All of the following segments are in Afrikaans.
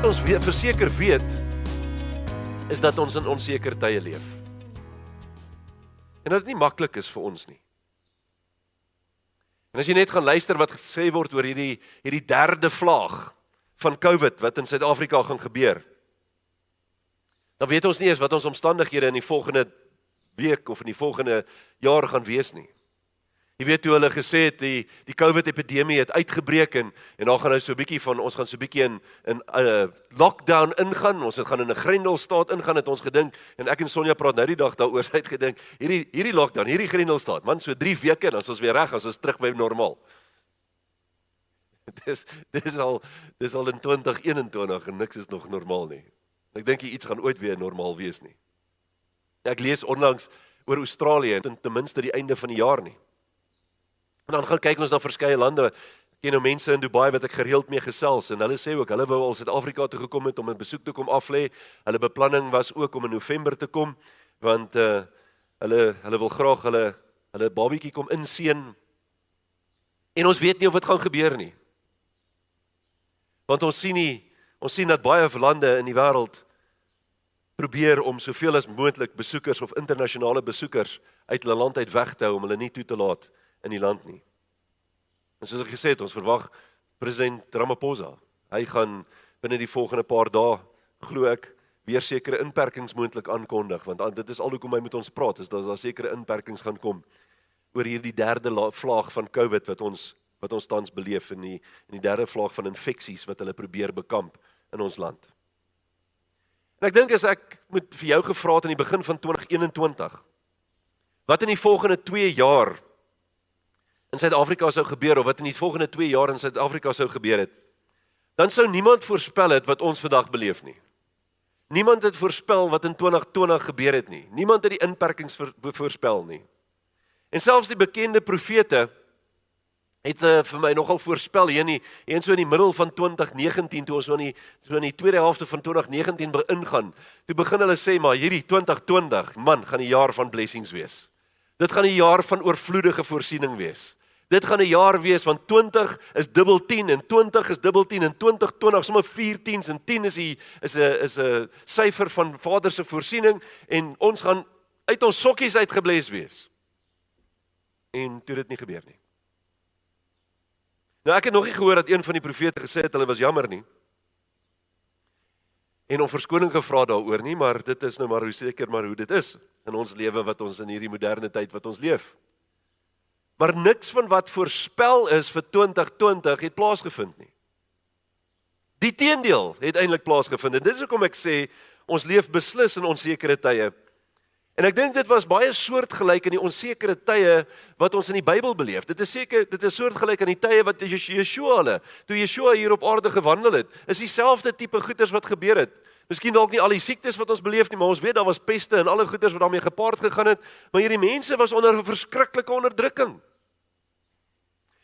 Ons weet verseker weet is dat ons in onseker tye leef. En dat dit nie maklik is vir ons nie. En as jy net gaan luister wat gesê word oor hierdie hierdie derde vlaag van COVID wat in Suid-Afrika gaan gebeur. Dan weet ons nie eens wat ons omstandighede in die volgende week of in die volgende jaar gaan wees nie. Jy weet hoe hulle gesê het die die COVID epidemie het uitgebreek en en dan gaan nou so 'n bietjie van ons gaan so 'n bietjie in in 'n uh, lockdown ingaan. Ons het gaan in 'n grendelstaat ingaan het ons gedink en ek en Sonja praat nou die dag daaroor sy het gedink hierdie hierdie lockdown, hierdie grendelstaat, man so 3 weke dan is ons weer reg, ons terug by normaal. Dis dis al dis al in 2021 en niks is nog normaal nie. Ek dink iets gaan ooit weer normaal wees nie. Ek lees onlangs oor Australië en ten minste die einde van die jaar nie. En dan gaan kyk ons na verskeie lande. Ek ken nou mense in Dubai wat ek gereeld mee gesels en hulle sê ook hulle wou al Suid-Afrika toe gekom het om 'n besoek te kom aflê. Hulle beplanning was ook om in November te kom want uh hulle hulle wil graag hulle hulle babietjie kom inseën. En ons weet nie of dit gaan gebeur nie. Want ons sien nie ons sien dat baie lande in die wêreld probeer om soveel as moontlik besoekers of internasionale besoekers uit hulle land uit weg te hou om hulle nie toe te laat nie in die land nie. En soos ek gesê het, ons verwag president Ramaphosa. Hy gaan binne die volgende paar dae, glo ek, weer sekere inperkings moontlik aankondig want dit is al hoekom hy met ons praat, is dat daar sekere inperkings gaan kom oor hierdie derde vlaag van COVID wat ons wat ons tans beleef in die in die derde vlaag van infeksies wat hulle probeer bekamp in ons land. En ek dink as ek moet vir jou gevra het aan die begin van 2021 wat in die volgende 2 jaar in Suid-Afrika sou gebeur of wat in die volgende 2 jaar in Suid-Afrika sou gebeur het, dan sou niemand voorspel het wat ons vandag beleef nie. Niemand het voorspel wat in 2020 gebeur het nie. Niemand het die inperkings voorspel nie. En selfs die bekende profete het uh, vir my nogal voorspel hier nie, eens so in die middel van 2019 toe ons so in die so in die tweede helfte van 2019 begin gaan. Toe begin hulle sê maar hierdie 2020 man gaan 'n jaar van blessings wees. Dit gaan 'n jaar van oorvloedige voorsiening wees. Dit gaan 'n jaar wees van 20 is dubbel 10 en 20 is dubbel 10 en 2020 sommer 4 10s en 10 is die is 'n is 'n syfer van Vader se voorsiening en ons gaan uit ons sokkies uitgebles wees. En toe dit nie gebeur nie. Nou ek het nog nie gehoor dat een van die profete gesê het hulle was jammer nie. En om verskoning gevra daaroor nie, maar dit is nou maar hoe seker maar hoe dit is in ons lewe wat ons in hierdie moderne tyd wat ons leef. Maar niks van wat voorspel is vir 2020 het plaasgevind nie. Die teendeel het eintlik plaasgevind. Dit is hoekom ek sê ons leef beslis in onsekere tye. En ek dink dit was baie soortgelyk in die onsekere tye wat ons in die Bybel beleef. Dit is seker dit is soortgelyk aan die tye wat Yeshua hulle toe Yeshua hier op aarde gewandel het. Is dieselfde tipe goeters wat gebeur het. Miskien dalk nie al die siektes wat ons beleef nie, maar ons weet daar was peste en alle goeters wat daarmee gepaard gegaan het, maar hierdie mense was onder 'n verskriklike onderdrukking.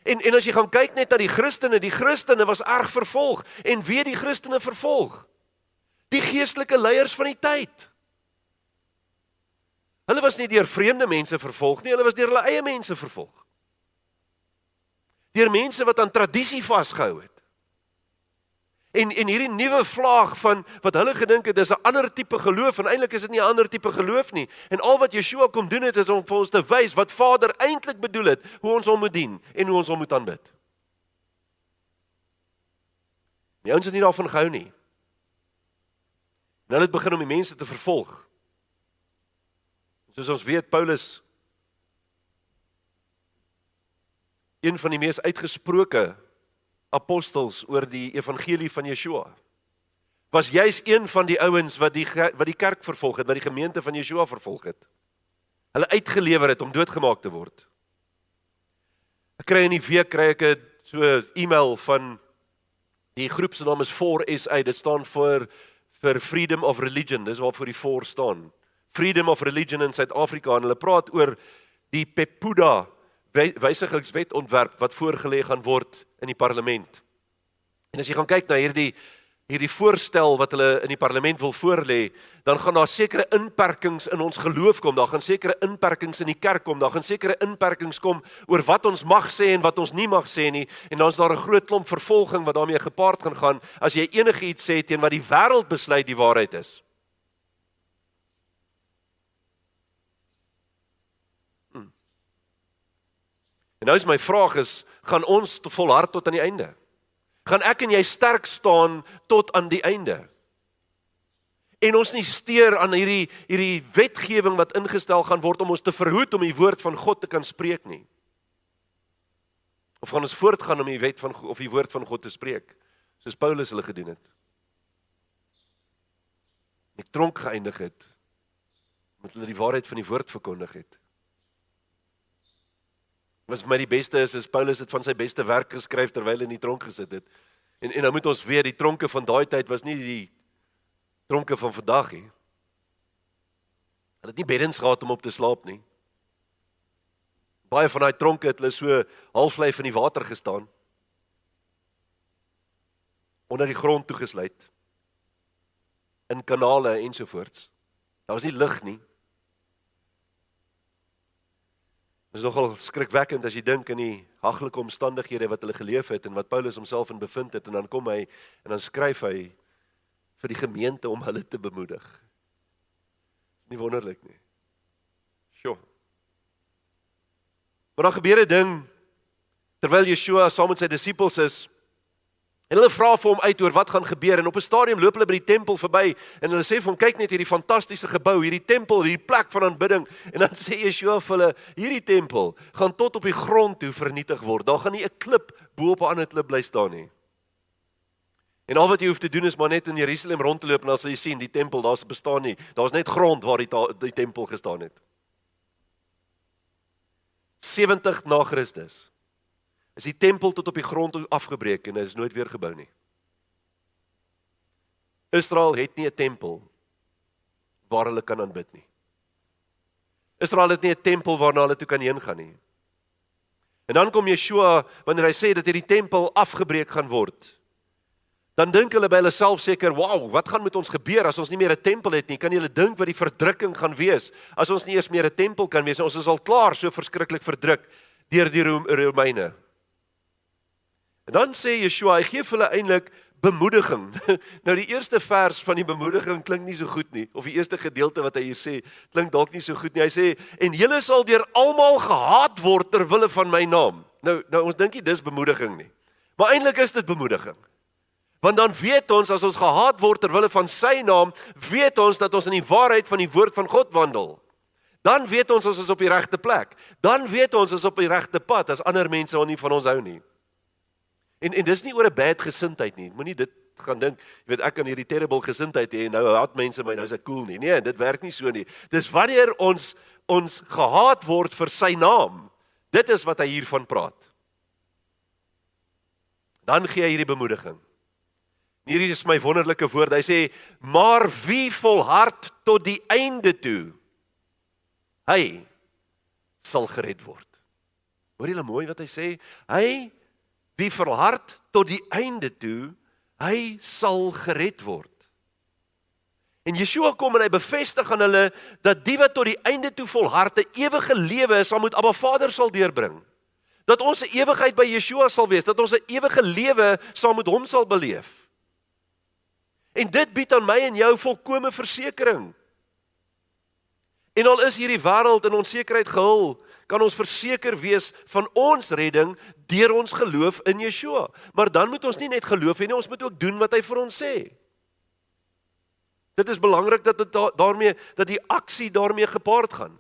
En en as jy gaan kyk net na die Christene, die Christene was erg vervolg en wie die Christene vervolg? Die geestelike leiers van die tyd. Hulle was nie deur vreemde mense vervolg nie, hulle was deur hulle eie mense vervolg. Deur mense wat aan tradisie vasgehou het. En en hierdie nuwe vlaag van wat hulle gedink het is 'n ander tipe geloof en eintlik is dit nie 'n ander tipe geloof nie. En al wat Yeshua kom doen het is om vir ons te wys wat Vader eintlik bedoel het, hoe ons hom moet dien en hoe ons hom moet aanbid. Die ouens het nie daarvan gehou nie. En hulle het begin om die mense te vervolg. Soos ons weet Paulus een van die mees uitgesproke apostels oor die evangelie van Yeshua. Was juis een van die ouens wat die wat die kerk vervolg het, wat die gemeente van Yeshua vervolg het. Hulle uitgelewer het om doodgemaak te word. Ek kry in die week kry ek 'n so e-mail van die groep se naam is 4SA. Dit staan vir vir Freedom of Religion. Dis waarvoor die 4 staan. Freedom of Religion in Suid-Afrika en hulle praat oor die Pepuda wysigingswet ontwerp wat voorgelê gaan word in die parlement. En as jy gaan kyk na hierdie hierdie voorstel wat hulle in die parlement wil voorlê, dan gaan daar sekere inperkings in ons geloof kom, daar gaan sekere inperkings in die kerk kom, daar gaan sekere inperkings kom oor wat ons mag sê en wat ons nie mag sê nie, en dan is daar 'n groot klomp vervolging wat daarmee gepaard gaan gaan as jy enigiets sê teen wat die wêreld besluit die waarheid is. Hmm. En nou is my vraag is, gaan ons volhard tot aan die einde? gaan ek en jy sterk staan tot aan die einde. En ons nie steur aan hierdie hierdie wetgewing wat ingestel gaan word om ons te verhoed om die woord van God te kan spreek nie. Of gaan ons voortgaan om die wet van of die woord van God te spreek soos Paulus hulle gedoen het. Ek tronk geëindig het met hulle die waarheid van die woord verkondig het. Wat vir my die beste is is Paulus het van sy beste werk geskryf terwyl hy in die tronk gesit het. En en nou moet ons weet die tronke van daai tyd was nie die tronke van vandag nie. Hulle het nie beddens gehad om op te slaap nie. Baie van daai tronke het hulle so halflyf in die water gestaan. Onder die grond toegesluit. In kanale ensovoorts. Daar was nie lig nie. Dit is nogal skrikwekkend as jy dink in die haglike omstandighede wat hulle geleef het en wat Paulus homself in bevind het en dan kom hy en dan skryf hy vir die gemeente om hulle te bemoedig. Is nie wonderlik nie. Sjoe. Maar dan gebeur 'n ding terwyl Yeshua saam met sy disippels is En hulle vra vir hom uit oor wat gaan gebeur en op 'n stadium loop hulle by die tempel verby en hulle sê vir hom kyk net hierdie fantastiese gebou, hierdie tempel, hierdie plek van aanbidding en dan sê Yeshua vir hulle hierdie tempel gaan tot op die grond toe vernietig word. Daar gaan nie 'n klip bo op 'n ander klip bly staan nie. En al wat jy hoef te doen is maar net in Jerusalem rond te loop en dan sal jy sien die tempel daar's bestaan nie. Daar's net grond waar die die tempel gestaan het. 70 na Christus is die tempel tot op die grond afgebreek en is nooit weer gebou nie. Israel het nie 'n tempel waar hulle kan aanbid nie. Israel het nie 'n tempel waarna hulle toe kan heen gaan nie. En dan kom Yeshua wanneer hy sê dat hierdie tempel afgebreek gaan word. Dan dink hulle by hulle self seker, "Wow, wat gaan met ons gebeur as ons nie meer 'n tempel het nie? Kan julle dink wat die verdrukking gaan wees as ons nie eers meer 'n tempel kan wees nie? Ons is al klaar so verskriklik verdruk deur die Romeine." Dan sê Yeshua, hy gee vir hulle eintlik bemoediging. Nou die eerste vers van die bemoediging klink nie so goed nie of die eerste gedeelte wat hy hier sê klink dalk nie so goed nie. Hy sê en julle sal deur almal gehaat word ter wille van my naam. Nou nou ons dink nie dis bemoediging nie. Maar eintlik is dit bemoediging. Want dan weet ons as ons gehaat word ter wille van sy naam, weet ons dat ons in die waarheid van die woord van God wandel. Dan weet ons ons is op die regte plek. Dan weet ons ons is op die regte pad as ander mense ons nie van ons hou nie. En en dis nie oor 'n bad gesindheid nie. Moenie dit gaan dink, jy weet ek kan hierdie terrible gesindheid hê en nou haat mense my, nou is ek cool nie. Nee, dit werk nie so nie. Dis wanneer ons ons gehaat word vir sy naam. Dit is wat hy hiervan praat. Dan gee hy hierdie bemoediging. Hierdie is my wonderlike woord. Hy sê: "Maar wie volhard tot die einde toe, hy sal gered word." Hoor jy mooi wat hy sê? Hy wie verhard tot die einde toe, hy sal gered word. En Yeshua kom en hy bevestig aan hulle dat die wat tot die einde toe volhard 'n ewige lewe sal moet Abba Vader sal deurbring. Dat ons 'n ewigheid by Yeshua sal wees, dat ons 'n ewige lewe saam met hom sal beleef. En dit bied aan my en jou volkomme versekering. En al is hierdie wêreld in onsekerheid gehul, kan ons verseker wees van ons redding deur ons geloof in Yeshua. Maar dan moet ons nie net geloof hê nie, ons moet ook doen wat hy vir ons sê. Dit is belangrik dat dit daarmee dat die aksie daarmee gepaard gaan.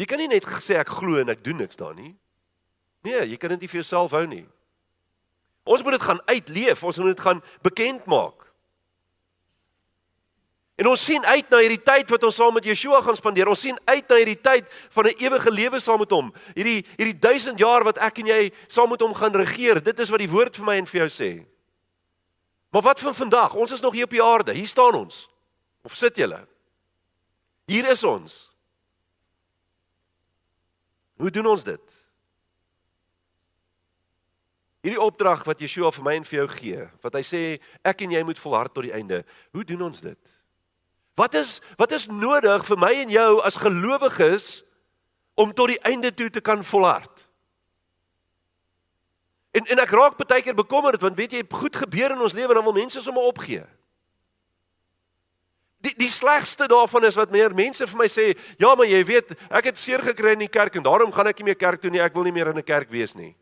Jy kan nie net sê ek glo en ek doen niks daar nie. Nee, jy kan dit nie vir jouself hou nie. Ons moet dit gaan uitleef, ons moet dit gaan bekend maak. En ons sien uit na hierdie tyd wat ons saam met Yeshua gaan spandeer. Ons sien uit na hierdie tyd van 'n ewige lewe saam met hom. Hierdie hierdie 1000 jaar wat ek en jy saam met hom gaan regeer. Dit is wat die woord vir my en vir jou sê. Maar wat van vandag? Ons is nog hier op die aarde. Hier staan ons. Of sit julle? Hier is ons. Hoe doen ons dit? Hierdie opdrag wat Yeshua vir my en vir jou gee, wat hy sê ek en jy moet volhard tot die einde. Hoe doen ons dit? Wat is wat is nodig vir my en jou as gelowiges om tot die einde toe te kan volhard? En en ek raak baie keer bekommerd want weet jy, goed gebeur in ons lewe dan wil mense sommer opgee. Die die slegste daarvan is wat meer mense vir my sê, ja, maar jy weet, ek het seer gekry in die kerk en daarom gaan ek nie meer kerk toe nie. Ek wil nie meer in 'n kerk wees nie.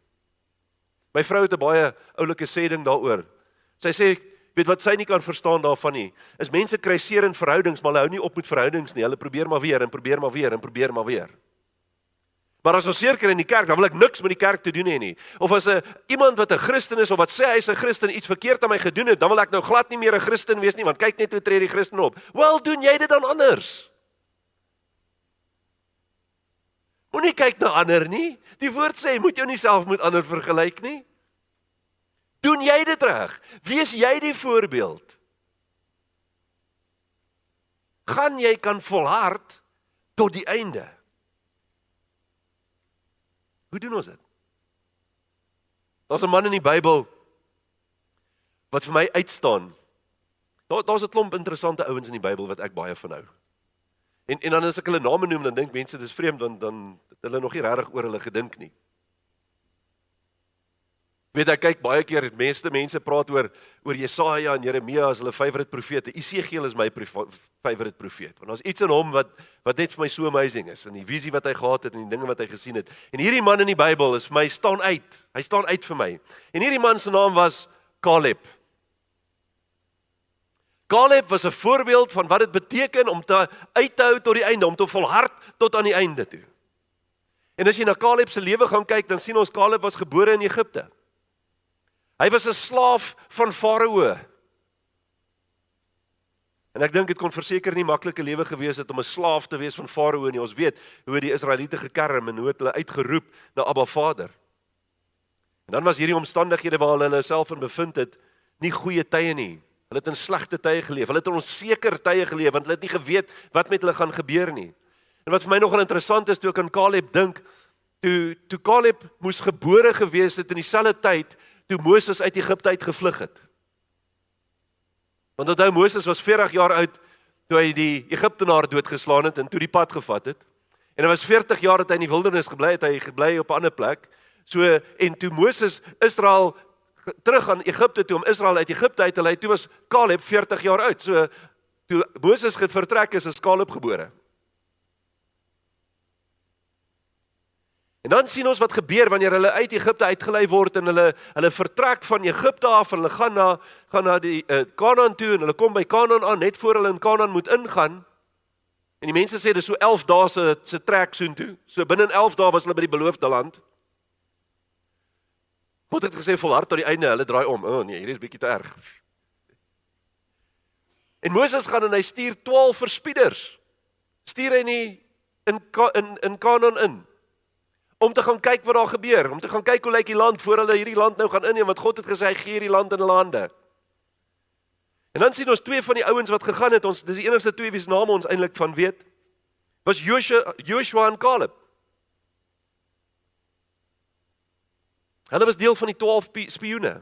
My vrou het 'n baie oulike sê ding daaroor. Sy sê, weet wat sy nie kan verstaan daarvan nie, is mense kry seer in verhoudings, maar hulle hou nie op met verhoudings nie. Hulle probeer maar weer en probeer maar weer en probeer maar weer. Maar as ons seer kry in die kerk, dan wil ek niks met die kerk te doen hê nie. Of as 'n iemand wat 'n Christen is of wat sê hy's 'n Christen iets verkeerd aan my gedoen het, dan wil ek nou glad nie meer 'n Christen wees nie, want kyk net hoe tree die Christen op. Wel, doen jy dit dan anders? Moenie kyk na ander nie. Die woord sê moet jou nie self met ander vergelyk nie. Doen jy dit reg? Wees jy die voorbeeld? Gaan jy kan volhard tot die einde? Hoe doen ons dit? Daar's 'n man in die Bybel wat vir my uitstaan. Daar daar's 'n klomp interessante ouens in die Bybel wat ek baie van hou. En en dan as ek hulle name noem, dan dink mense dis vreemd dan dan het hulle nog nie regtig oor hulle gedink nie. Weet ek kyk baie keer meeste mense praat oor oor Jesaja en Jeremia as hulle favourite profete. Esegiel is my favourite profeet. Want daar's iets in hom wat wat net vir my so amazing is in die visie wat hy gehad het en die dinge wat hy gesien het. En hierdie man in die Bybel is vir my staan uit. Hy staan uit vir my. En hierdie man se naam was Caleb. Caleb was 'n voorbeeld van wat dit beteken om te uithou tot die einde, om te volhard tot aan die einde toe. En as jy na Caleb se lewe gaan kyk, dan sien ons Caleb was gebore in Egipte. Hy was 'n slaaf van Farao. En ek dink dit kon verseker nie maklike lewe gewees het om 'n slaaf te wees van Farao nie. Ons weet hoe die Israeliete gekerm en hoe het hulle uitgeroep na Abba Vader. En dan was hierdie omstandighede waar hulle hulle self in bevind het, nie goeie tye nie. Hulle het in slegte tye geleef. Hulle het in onseker tye geleef want hulle het nie geweet wat met hulle gaan gebeur nie. En wat vir my nogal interessant is toe ek aan Caleb dink, toe toe Caleb moes gebore gewees het in dieselfde tyd toe Moses uit Egipte uit gevlug het. Want onthou Moses was 40 jaar oud toe hy die Egiptenaar doodgeslaan het en toe die pad gevat het. En hy was 40 jaar het hy in die wildernis gebly het, hy gebly op 'n ander plek. So en toe Moses Israel terug aan Egipte toe om Israel uit Egipte uit te lei, toe was Caleb 40 jaar oud. So toe Moses vertrek is, is Caleb gebore. En dan sien ons wat gebeur wanneer hulle uit Egipte uitgelei word en hulle hulle vertrek van Egipte af en hulle gaan na gaan na die uh, Kanaan toe en hulle kom by Kanaan aan net voor hulle in Kanaan moet ingaan. En die mense sê dis so 11 dae se se trek soontoe. So binne 11 dae was hulle by die beloofde land. God het gesê volhard tot die einde, hulle draai om. O oh, nee, hier is bietjie te erg. En Moses gaan en hy stuur 12 verspieders. Stuur hy nie in in in Kanaan in om te gaan kyk wat daar gebeur, om te gaan kyk hoe lyk die land voor hulle hierdie land nou gaan inneem want God het gesê hy gee hierdie land in hulle hande. En dan sien ons twee van die ouens wat gegaan het, ons dis die enigste twee wie se name ons eintlik van weet. Was Joshua Joshua en Caleb. Hulle was deel van die 12 spioene.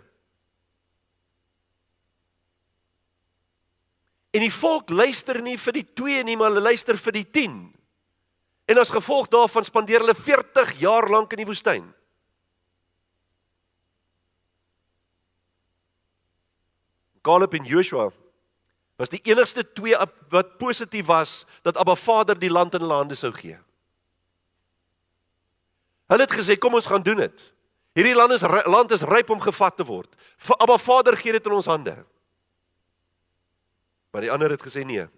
En die volk luister nie vir die twee nie, maar hulle luister vir die 10. En as gevolg daarvan spandeer hulle 40 jaar lank in die woestyn. Caleb en Joshua was die enigste twee wat positief was dat Abba Vader die land in hulle hande sou gee. Hulle het gesê kom ons gaan doen dit. Hierdie land is land is ryp om gevat te word. Abba Vader gee dit in ons hande. Maar die ander het gesê nee.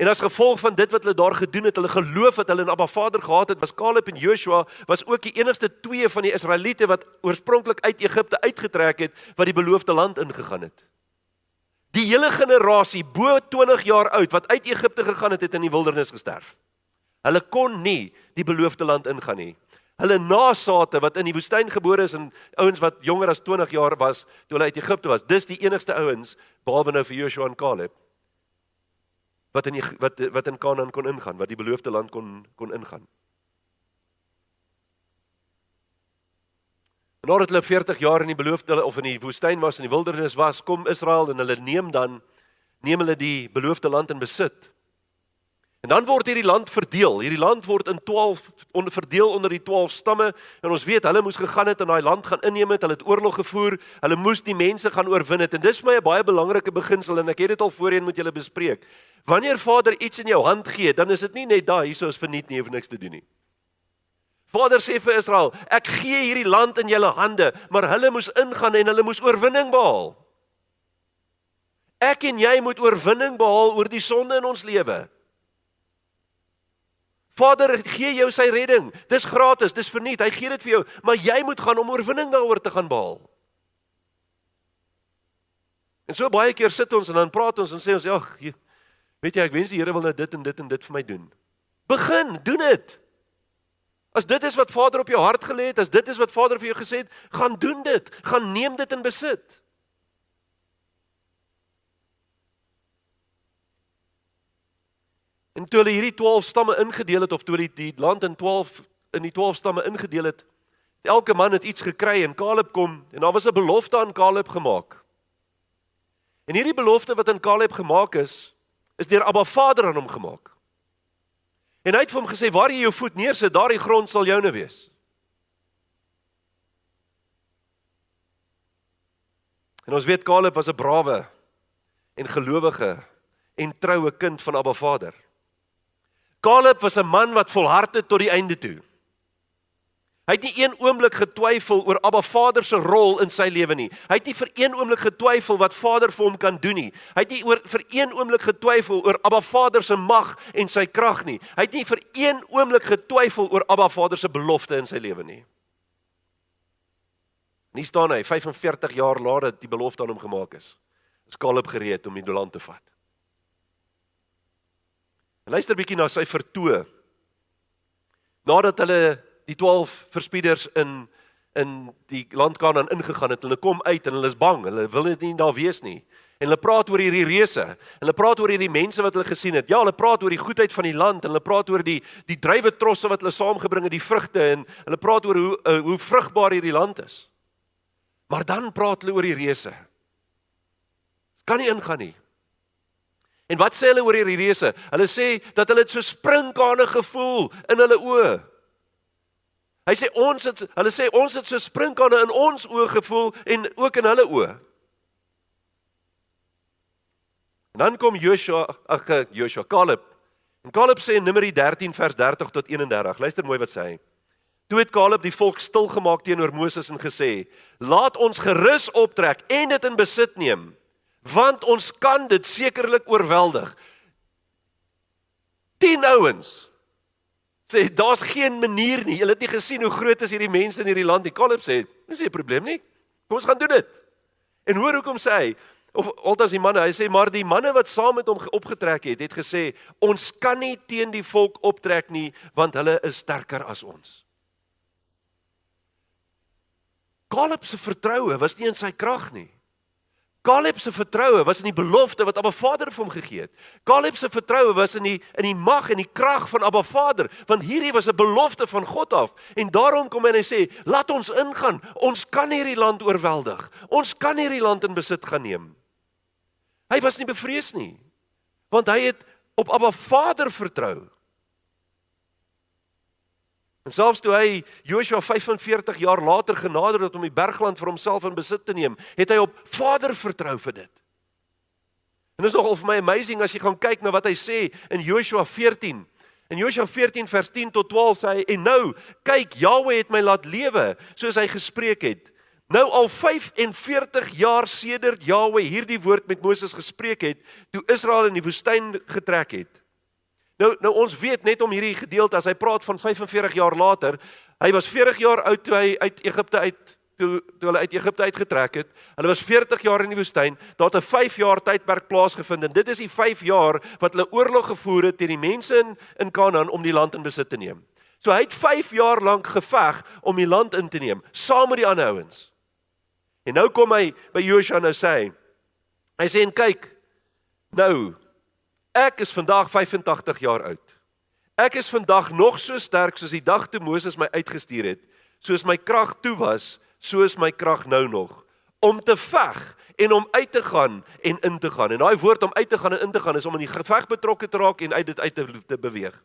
En as gevolg van dit wat hulle daar gedoen het, hulle geloof dat hulle 'n Abba Vader gehad het, was Caleb en Joshua was ook die enigste twee van die Israeliete wat oorspronklik uit Egipte uitgetrek het wat die beloofde land ingegaan het. Die hele generasie bo 20 jaar oud wat uit Egipte gegaan het, het in die wildernis gesterf. Hulle kon nie die beloofde land ingaan nie. Hulle nasate wat in die woestyn gebore is en ouens wat jonger as 20 jaar was toe hulle uit Egipte was, dis die enigste ouens behalwe nou vir Joshua en Caleb wat in die, wat wat in Kanaan kon ingaan, wat die beloofde land kon kon ingaan. En nadat hulle 40 jaar in die beloofde of in die woestyn was en die wildernis was, kom Israel en hulle neem dan neem hulle die beloofde land in besit. En dan word hierdie land verdeel. Hierdie land word in 12 onder verdeel onder die 12 stamme. En ons weet hulle moes gegaan het en daai land gaan inneem het. Hulle het oorlog gevoer. Hulle moes die mense gaan oorwin het. En dis vir my 'n baie belangrike beginsel en ek het dit al voorheen met julle bespreek. Wanneer Vader iets in jou hand gee, dan is dit nie net daar hieso is verniet nie, hoef niks te doen nie. Vader sê vir Israel, ek gee hierdie land in julle hande, maar hulle moes ingaan en hulle moes oorwinning behaal. Ek en jy moet oorwinning behaal oor die sonde in ons lewe. Vader gee jou sy redding. Dis gratis, dis verniet. Hy gee dit vir jou, maar jy moet gaan om oorwinning daaroor te gaan behaal. En so baie keer sit ons en dan praat ons en sê ons, "Ag, weet jy, ek wens die Here wil nou dit en dit en dit vir my doen." Begin, doen dit. As dit is wat Vader op jou hart gelê het, as dit is wat Vader vir jou gesê het, gaan doen dit. Gaan neem dit in besit. En toe hulle hierdie 12 stamme ingedeel het of toe hulle die land in 12 in die 12 stamme ingedeel het, elke man het iets gekry en Caleb kom en daar was 'n belofte aan Caleb gemaak. En hierdie belofte wat aan Caleb gemaak is, is deur Abba Vader aan hom gemaak. En hy het vir hom gesê waar jy jou voet neersit, daardie grond sal joune wees. En ons weet Caleb was 'n brawe en gelowige en troue kind van Abba Vader. Caleb was 'n man wat volhard het tot die einde toe. Hy het nie een oomblik getwyfel oor Abba Vader se rol in sy lewe nie. Hy het nie vir een oomblik getwyfel wat Vader vir hom kan doen nie. Hy het nie oor vir een oomblik getwyfel oor Abba Vader se mag en sy krag nie. Hy het nie vir een oomblik getwyfel oor Abba Vader se belofte in sy lewe nie. Nie staan hy 45 jaar laat dat die belofte aan hom gemaak is. Is Caleb gereed om die land te vat? Luister bietjie na sy vertoë. Nadat hulle die 12 verspieders in in die land Kanaan ingegaan het, hulle kom uit en hulle is bang. Hulle wil net nie daar wees nie. En hulle praat oor hierdie reëse. Hulle praat oor hierdie mense wat hulle gesien het. Ja, hulle praat oor die goedheid van die land hulle praat oor die die druiwe trosse wat hulle saamgebring het, die vrugte en hulle praat oor hoe uh, hoe vrugbaar hierdie land is. Maar dan praat hulle oor die reëse. Dit kan nie ingaan nie. En wat sê hulle oor hierdie reëse? Hulle sê dat hulle dit so sprinkane gevoel in hulle oë. Hy sê ons het hulle sê ons het so sprinkane in ons oë gevoel en ook in hulle oë. En dan kom Joshua, ag Joshua, Caleb. En Caleb sê in Numeri 13 vers 30 tot 31. Luister mooi wat sê hy. Toe het Caleb die volk stil gemaak teenoor Moses en gesê: "Laat ons gerus optrek en dit in besit neem." Want ons kan dit sekerlik oorweldig. 10 ouens sê daar's geen manier nie. Hulle het nie gesien hoe groot is hierdie mense in hierdie land nie. Caleb sê, dis nie 'n probleem nie. Kom ons gaan doen dit. En hoor hoekom sê hy of altes die manne, hy sê maar die manne wat saam met hom opgetrek het, het gesê ons kan nie teen die volk optrek nie want hulle is sterker as ons. Caleb se vertroue was nie in sy krag nie. Caleb se vertroue was in die belofte wat Abba Vader vir hom gegee het. Caleb se vertroue was in die in die mag en die krag van Abba Vader, want hierdie was 'n belofte van God af. En daarom kom hy en hy sê, "Laat ons ingaan. Ons kan hierdie land oorweldig. Ons kan hierdie land in besit gaan neem." Hy was nie bevrees nie, want hy het op Abba Vader vertrou. En selfs toe hy Joshua 45 jaar later genader het om die bergland vir homself in besit te neem, het hy op Vader vertrou vir dit. En dit is nogal vir my amazing as jy gaan kyk na wat hy sê in Joshua 14. In Joshua 14 vers 10 tot 12 sê hy en nou kyk Jahweh het my laat lewe soos hy gespreek het. Nou al 45 jaar sedert Jahweh hierdie woord met Moses gespreek het toe Israel in die woestyn getrek het. Nou nou ons weet net om hierdie gedeelte as hy praat van 45 jaar later, hy was 40 jaar oud toe hy uit Egipte uit toe toe hulle uit Egipte uitgetrek het. Hulle was 40 jaar in die woestyn. Daar het 'n 5 jaar tydperk plaasgevind en dit is die 5 jaar wat hulle oorlog gevoer het teen die mense in in Kanaan om die land in besit te neem. So hy het 5 jaar lank geveg om die land in te neem saam met die ander ouens. En nou kom hy by Joshua nou sê. Hy sê en kyk nou Ek is vandag 85 jaar oud. Ek is vandag nog so sterk soos die dag toe Moses my uitgestuur het. Soos my krag toe was so is my krag nou nog om te veg en om uit te gaan en in te gaan. En daai woord om uit te gaan en in te gaan is om in die geveg betrokke te raak en uit dit uit te, te beweeg.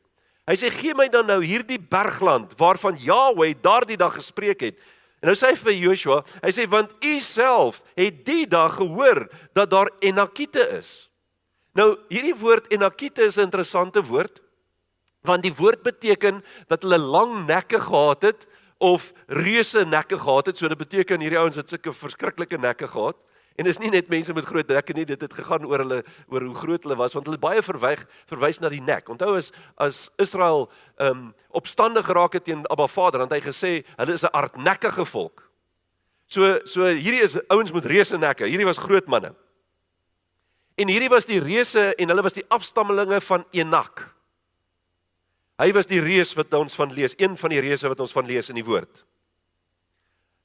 Hy sê gee my dan nou hierdie bergland waarvan Jahweh daardie dag gespreek het. En nou sê hy vir Joshua, hy sê want u self het die dag gehoor dat daar Enakite is. Nou hierdie woord Enakite is 'n interessante woord want die woord beteken dat hulle lang nekke gehad het of reuse nekke gehad het. So dit beteken hierdie ouens het sulke verskriklike nekke gehad. En dis nie net mense met groot nekke nie, dit het gegaan oor hulle oor hoe groot hulle was want hulle baie verwyg verwys na die nek. Onthou as as Israel ehm um, opstandig geraak het teen Abba Vader, dan het hy gesê hulle is 'n aardnekkige volk. So so hierdie is ouens met reuse nekke. Hierdie was groot manne. En hierdie was die reuse en hulle was die afstammelinge van Enak. Hy was die reus wat ons van lees, een van die reuse wat ons van lees in die woord.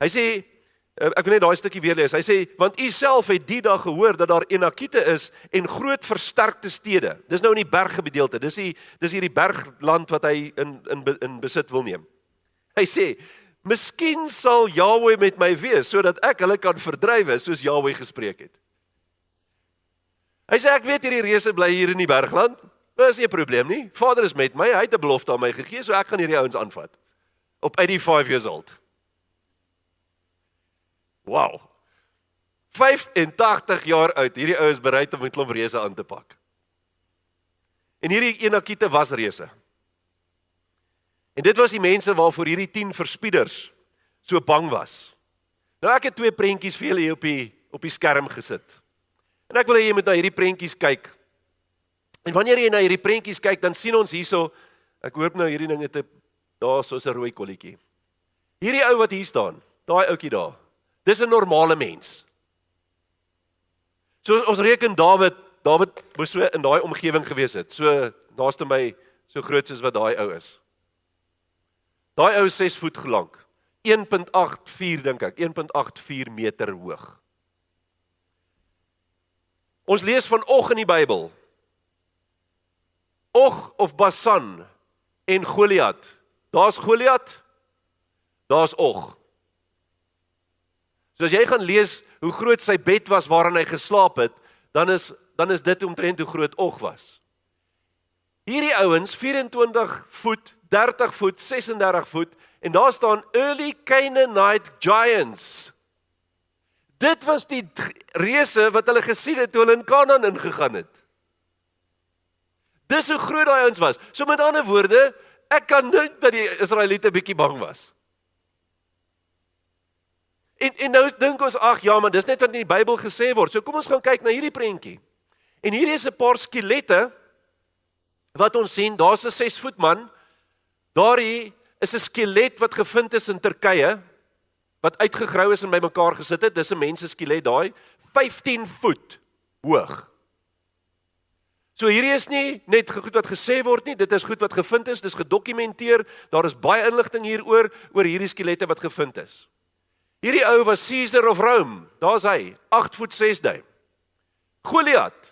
Hy sê eh, ek wil net daai stukkie weer lees. Hy sê want u self het die dag gehoor dat daar Enakite is en groot versterkte stede. Dis nou in die berggedeelte. Dis die dis hierdie bergland wat hy in in in besit wil neem. Hy sê Miskien sal Jahweh met my wees sodat ek hulle kan verdrywe soos Jahweh gespreek het. Hy sê ek weet hierdie reuse bly hier in die bergland. Dis nie 'n probleem nie. Vader is met my. Hy het 'n belofte aan my gegee, so ek gaan hierdie ouens aanvat. Op 85 years old. Wow. 85 jaar oud. Hierdie ou is bereid om 'n klomp reuse aan te pak. En hierdie Enakite was reuse. En dit was die mense waarvoor hierdie 10 verspieders so bang was. Nou ek het twee prentjies vir julle hier op die op die skerm gesit. En ek wil hê jy moet na hierdie prentjies kyk. En wanneer jy na hierdie prentjies kyk, dan sien ons hierso, ek hoop nou hierdie ding het 'n daar soos 'n rooi kolletjie. Hierdie ou wat hier staan, daai ouetjie daar. Dis 'n normale mens. So ons reken Dawid, Dawid moes so in daai omgewing gewees het. So naaste my so groot soos wat daai ou is. Daai ou is 6 voet lank. 1.84 dink ek, 1.84 meter hoog. Ons lees van Og in die Bybel. Og of Basan en Goliat. Daar's Goliat. Daar's Og. So as jy gaan lees hoe groot sy bed was waarin hy geslaap het, dan is dan is dit omtrent hoe groot Og was. Hierdie ouens 24 voet, 30 voet, 36 voet en daar staan early Canaanite giants. Dit was die reuse wat hulle gesien het toe hulle in Kanaan ingegaan het. Dis hoe groot daai ouens was. So met ander woorde, ek kan dink dat die Israeliete bietjie bang was. En en nou dink ons ag ja, maar dis net wat in die Bybel gesê word. So kom ons gaan kyk na hierdie prentjie. En hierdie is 'n paar skelette wat ons sien. Daar's 'n 6 voet man. Daarin is 'n skelet wat gevind is in Turkye wat uitgegrou is en bymekaar gesit het. Dis 'n mens se skelet daai 15 voet hoog. So hierdie is nie net goed wat gesê word nie, dit is goed wat gevind is, dis gedokumenteer. Daar is baie inligting hieroor oor hierdie skelette wat gevind is. Hierdie ou was Caesar of Rome. Daar's hy, 8 voet 6 duim. Goliat.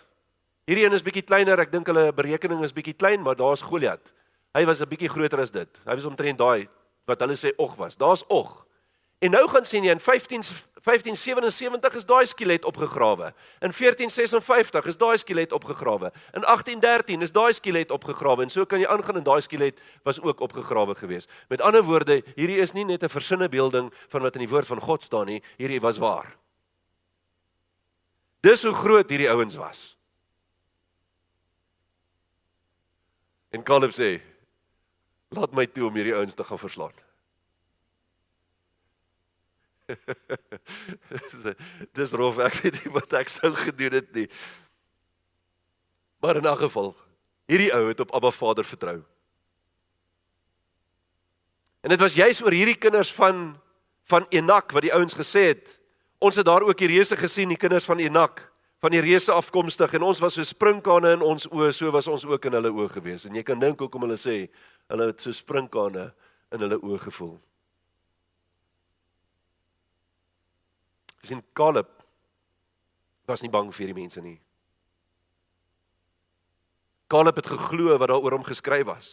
Hierdie een is bietjie kleiner, ek dink hulle berekening is bietjie klein, maar daar's Goliat. Hy was 'n bietjie groter as dit. Hy was omtrent daai wat hulle sê Og was. Daar's Og. En nou gaan sien jy in 15 1577 is daai skelet opgegrawe. In 1456 is daai skelet opgegrawe. In 1813 is daai skelet opgegrawe en so kan jy aangaan en daai skelet was ook opgegrawe gewees. Met ander woorde, hierdie is nie net 'n versinne beelding van wat in die woord van God staan nie, hierdie was waar. Dis hoe groot hierdie ouens was. En Caleb sê: "Laat my toe om hierdie ouens te gaan verslaan." Dis rof, ek weet nie wat ek sou gedoen het nie. Maar in 'n geval, hierdie ou het op Abba Vader vertrou. En dit was juis oor hierdie kinders van van Enak wat die ouens gesê het. Ons het daar ook die reuse gesien, die kinders van Enak, van die reuse afkomstig en ons was so sprinkane in ons oë, so was ons ook in hulle oë gewees. En jy kan dink hoekom hulle sê hulle het so sprinkane in hulle oë gevoel. Gesien Caleb was nie bang vir die mense nie. Caleb het geglo wat daar oor hom geskryf was.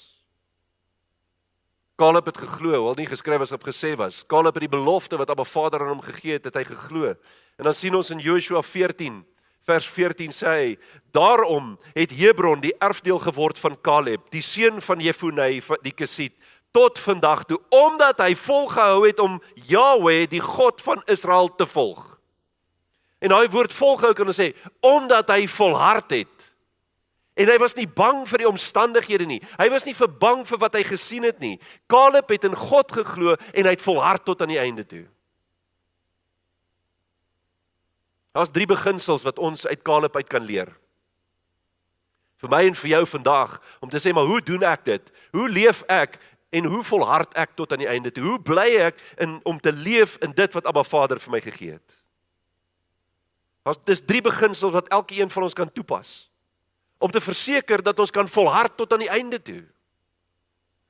Caleb het geglo, hoewel nie geskryf was of gesê was. Caleb het die belofte wat Abba Vader aan hom gegee het, het hy geglo. En dan sien ons in Joshua 14 vers 14 sê hy: "Daarom het Hebron die erfdeel geword van Caleb, die seun van Jefune die Kesit, tot vandag toe, omdat hy volgehou het om Jahweh, die God van Israel te volg." En daai woord volgehou kan ons sê omdat hy volhard het. En hy was nie bang vir die omstandighede nie. Hy was nie vir bang vir wat hy gesien het nie. Caleb het in God geglo en hy het volhard tot aan die einde toe. Daar's drie beginsels wat ons uit Caleb uit kan leer. Vir my en vir jou vandag om te sê maar hoe doen ek dit? Hoe leef ek en hoe volhard ek tot aan die einde toe? Hoe bly ek in om te leef in dit wat Abba Vader vir my gegee het? Daar's dis drie beginsels wat elkeen van ons kan toepas om te verseker dat ons kan volhard tot aan die einde toe.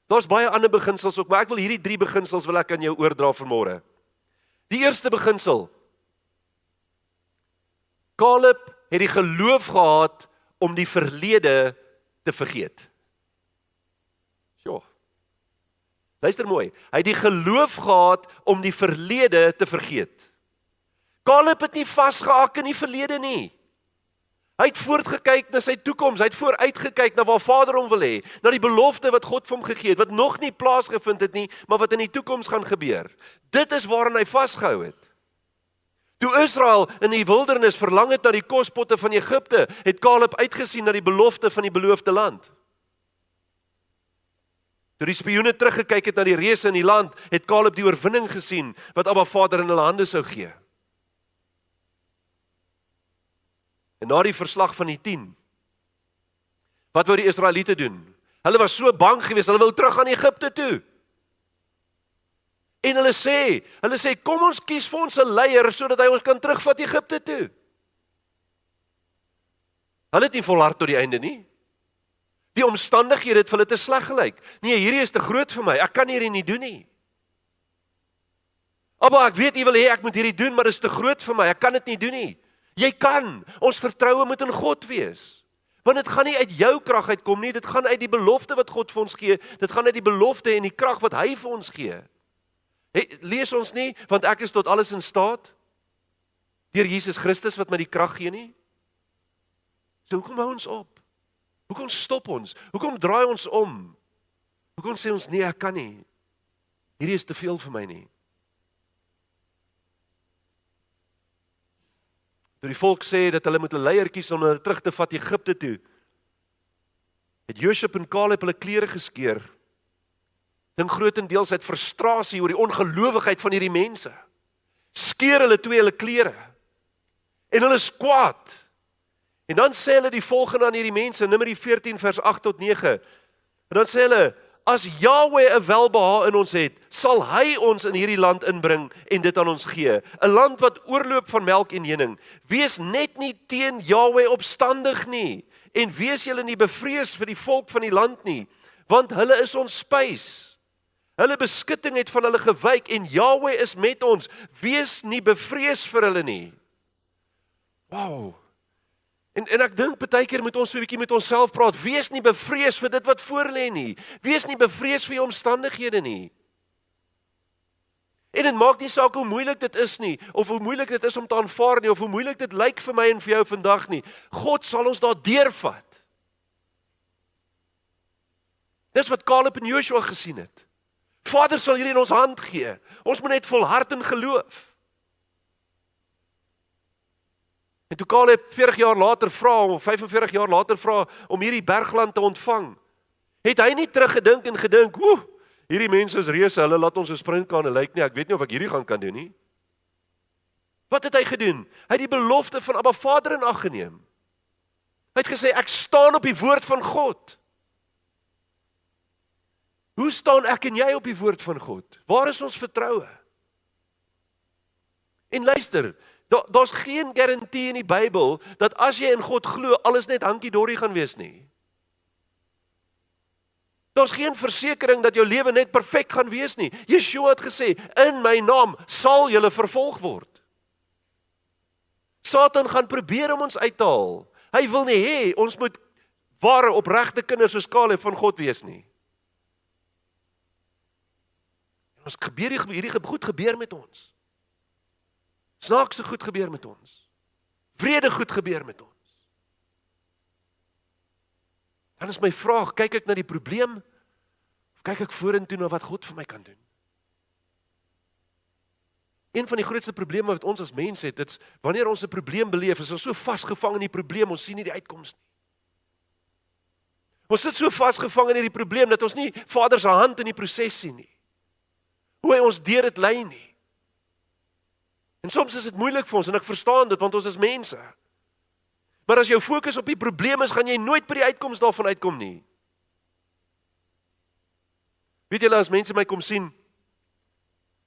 Daar's baie ander beginsels ook, maar ek wil hierdie drie beginsels wil ek aan jou oordra vanmôre. Die eerste beginsel. Caleb het die geloof gehad om die verlede te vergeet. Ja. Luister mooi. Hy het die geloof gehad om die verlede te vergeet. Caleb het nie vasgehak in die verlede nie. Hy het voortgekyk na sy toekoms, hy het vooruitgekyk na waar Vader hom wil hê, na die belofte wat God vir hom gegee het wat nog nie plaasgevind het nie, maar wat in die toekoms gaan gebeur. Dit is waaraan hy vasgehou het. Toe Israel in die wildernis verlang het na die kospotte van Egipte, het Caleb uitgesien na die belofte van die beloofde land. Toe die spioene teruggekyk het na die reëse in die land, het Caleb die oorwinning gesien wat Abba Vader in hulle hande sou gee. En na die verslag van die 10 Wat wou die Israeliete doen? Hulle was so bang geweest, hulle wou terug aan Egipte toe. En hulle sê, hulle sê kom ons kies vir ons 'n leier sodat hy ons kan terugvat Egipte toe. Hulle het nie volhard tot die einde nie. Die omstandighede het vir hulle te sleg gelyk. Nee, hierdie is te groot vir my. Ek kan hierdie nie doen nie. Abba, ek weet u wil hê ek moet hierdie doen, maar dit is te groot vir my. Ek kan dit nie doen nie. Jy kan. Ons vertroue moet in God wees. Want dit gaan nie uit jou krag uitkom nie, dit gaan uit die belofte wat God vir ons gee. Dit gaan uit die belofte en die krag wat hy vir ons gee. Hey, lees ons nie want ek is tot alles in staat deur Jesus Christus wat my die krag gee nie. So hoekom hou ons op? Hoekom stop ons? Hoekom draai ons om? Hoekom sê ons nee, ek kan nie. Hierdie is te veel vir my nie. Toe die volk sê dat hulle moet 'n leier kies om hulle terug te vat Egipte toe, het Josef en Caleb hulle klere geskeur. Dink grootendeels uit frustrasie oor die ongelowigheid van hierdie mense. Skeur hulle twee hulle klere. En hulle is kwaad. En dan sê hulle die volgende aan hierdie mense, Numeri 14 vers 8 tot 9. En dan sê hulle As Yahweh 'n welbehae in ons het, sal hy ons in hierdie land inbring en dit aan ons gee, 'n land wat oorloop van melk en honing. Wees net nie teen Yahweh opstandig nie en wees julle nie bevrees vir die volk van die land nie, want hulle is ons spys. Hulle beskutting het van hulle gewyk en Yahweh is met ons. Wees nie bevrees vir hulle nie. Wow. En en ek dink baie keer moet ons so 'n bietjie met onsself praat. Wees nie bevrees vir dit wat voor lê nie. Wees nie bevrees vir jou omstandighede nie. En dit maak nie saak hoe moeilik dit is nie of hoe moeilik dit is om te aanvaar nie of hoe moeilik dit lyk vir my en vir jou vandag nie. God sal ons daar deurvat. Dis wat Caleb en Joshua gesien het. Vader sal hierdie in ons hand gee. Ons moet net volhard in geloof. En toe Caleb 40 jaar later vra om 45 jaar later vra om hierdie bergland te ontvang, het hy nie teruggedink en gedink, "Woe, hierdie mense is reuse, hulle laat ons 'n springkane lyk nie. Ek weet nie of ek hierdie gaan kan doen nie." Wat het hy gedoen? Hy het die belofte van Abba Vader in ag geneem. Hy het gesê, "Ek staan op die woord van God." Hoe staan ek en jy op die woord van God? Waar is ons vertroue? En luister, Daar daar's geen garantie in die Bybel dat as jy in God glo, alles net hankie dorie gaan wees nie. Daar's geen versekering dat jou lewe net perfek gaan wees nie. Yeshua het gesê, "In my naam sal julle vervolg word." Satan gaan probeer om ons uit te haal. Hy wil nie hê ons moet ware opregte kinders soos Caleb van God wees nie. Ons gebeur hier hierdie goed gebeur met ons. Snaakse goed gebeur met ons. Vrede goed gebeur met ons. Dan is my vraag, kyk ek na die probleem of kyk ek vorentoe na wat God vir my kan doen? Een van die grootste probleme wat ons as mense het, dit's wanneer ons 'n probleem beleef, is ons so vasgevang in die probleem, ons sien nie die uitkoms nie. Ons sit so vasgevang in hierdie probleem dat ons nie Vader se hand in die proses sien nie. Hoe hy ons deur dit lei nie. En soms is dit moeilik vir ons en ek verstaan dit want ons is mense. Maar as jou fokus op die probleem is, gaan jy nooit by die uitkoms daarvan uitkom nie. Weet julle as mense my kom sien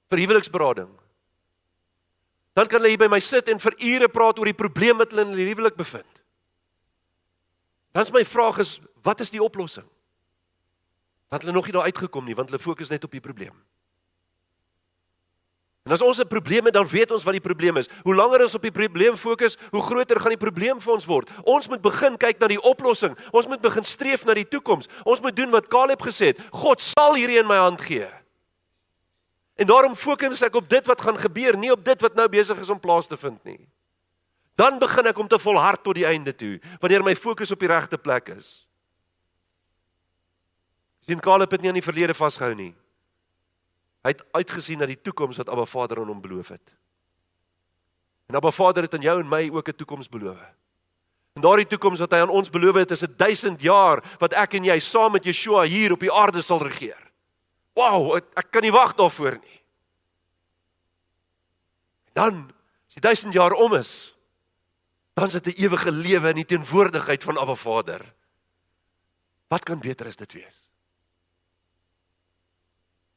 vir huweliksberading, dan kan hulle hier by my sit en vir ure praat oor die probleem wat hulle in hulle huwelik bevind. Dan is my vraag is, wat is die oplossing? Dat hulle nog nie daar uitgekom nie, want hulle fokus net op die probleem. En as ons 'n probleem het, dan weet ons wat die probleem is. Hoe langer ons op die probleem fokus, hoe groter gaan die probleem vir ons word. Ons moet begin kyk na die oplossing. Ons moet begin streef na die toekoms. Ons moet doen wat Caleb gesê het. God sal hierdie in my hand gee. En daarom fokus ek op dit wat gaan gebeur, nie op dit wat nou besig is om plaas te vind nie. Dan begin ek om te volhard tot die einde toe, wanneer my fokus op die regte plek is. Sien Caleb het nie aan die verlede vasgehou nie. Hy het uitgesien na die toekoms wat Abba Vader aan hom beloof het. En Abba Vader het aan jou en my ook 'n toekoms beloof. En daardie toekoms wat hy aan ons beloof het, is 'n 1000 jaar wat ek en jy saam met Yeshua hier op die aarde sal regeer. Wow, ek, ek kan nie wag daarvoor nie. Dan as die 1000 jaar om is, dan sit 'n ewige lewe in die teenwoordigheid van Abba Vader. Wat kan beter as dit wees?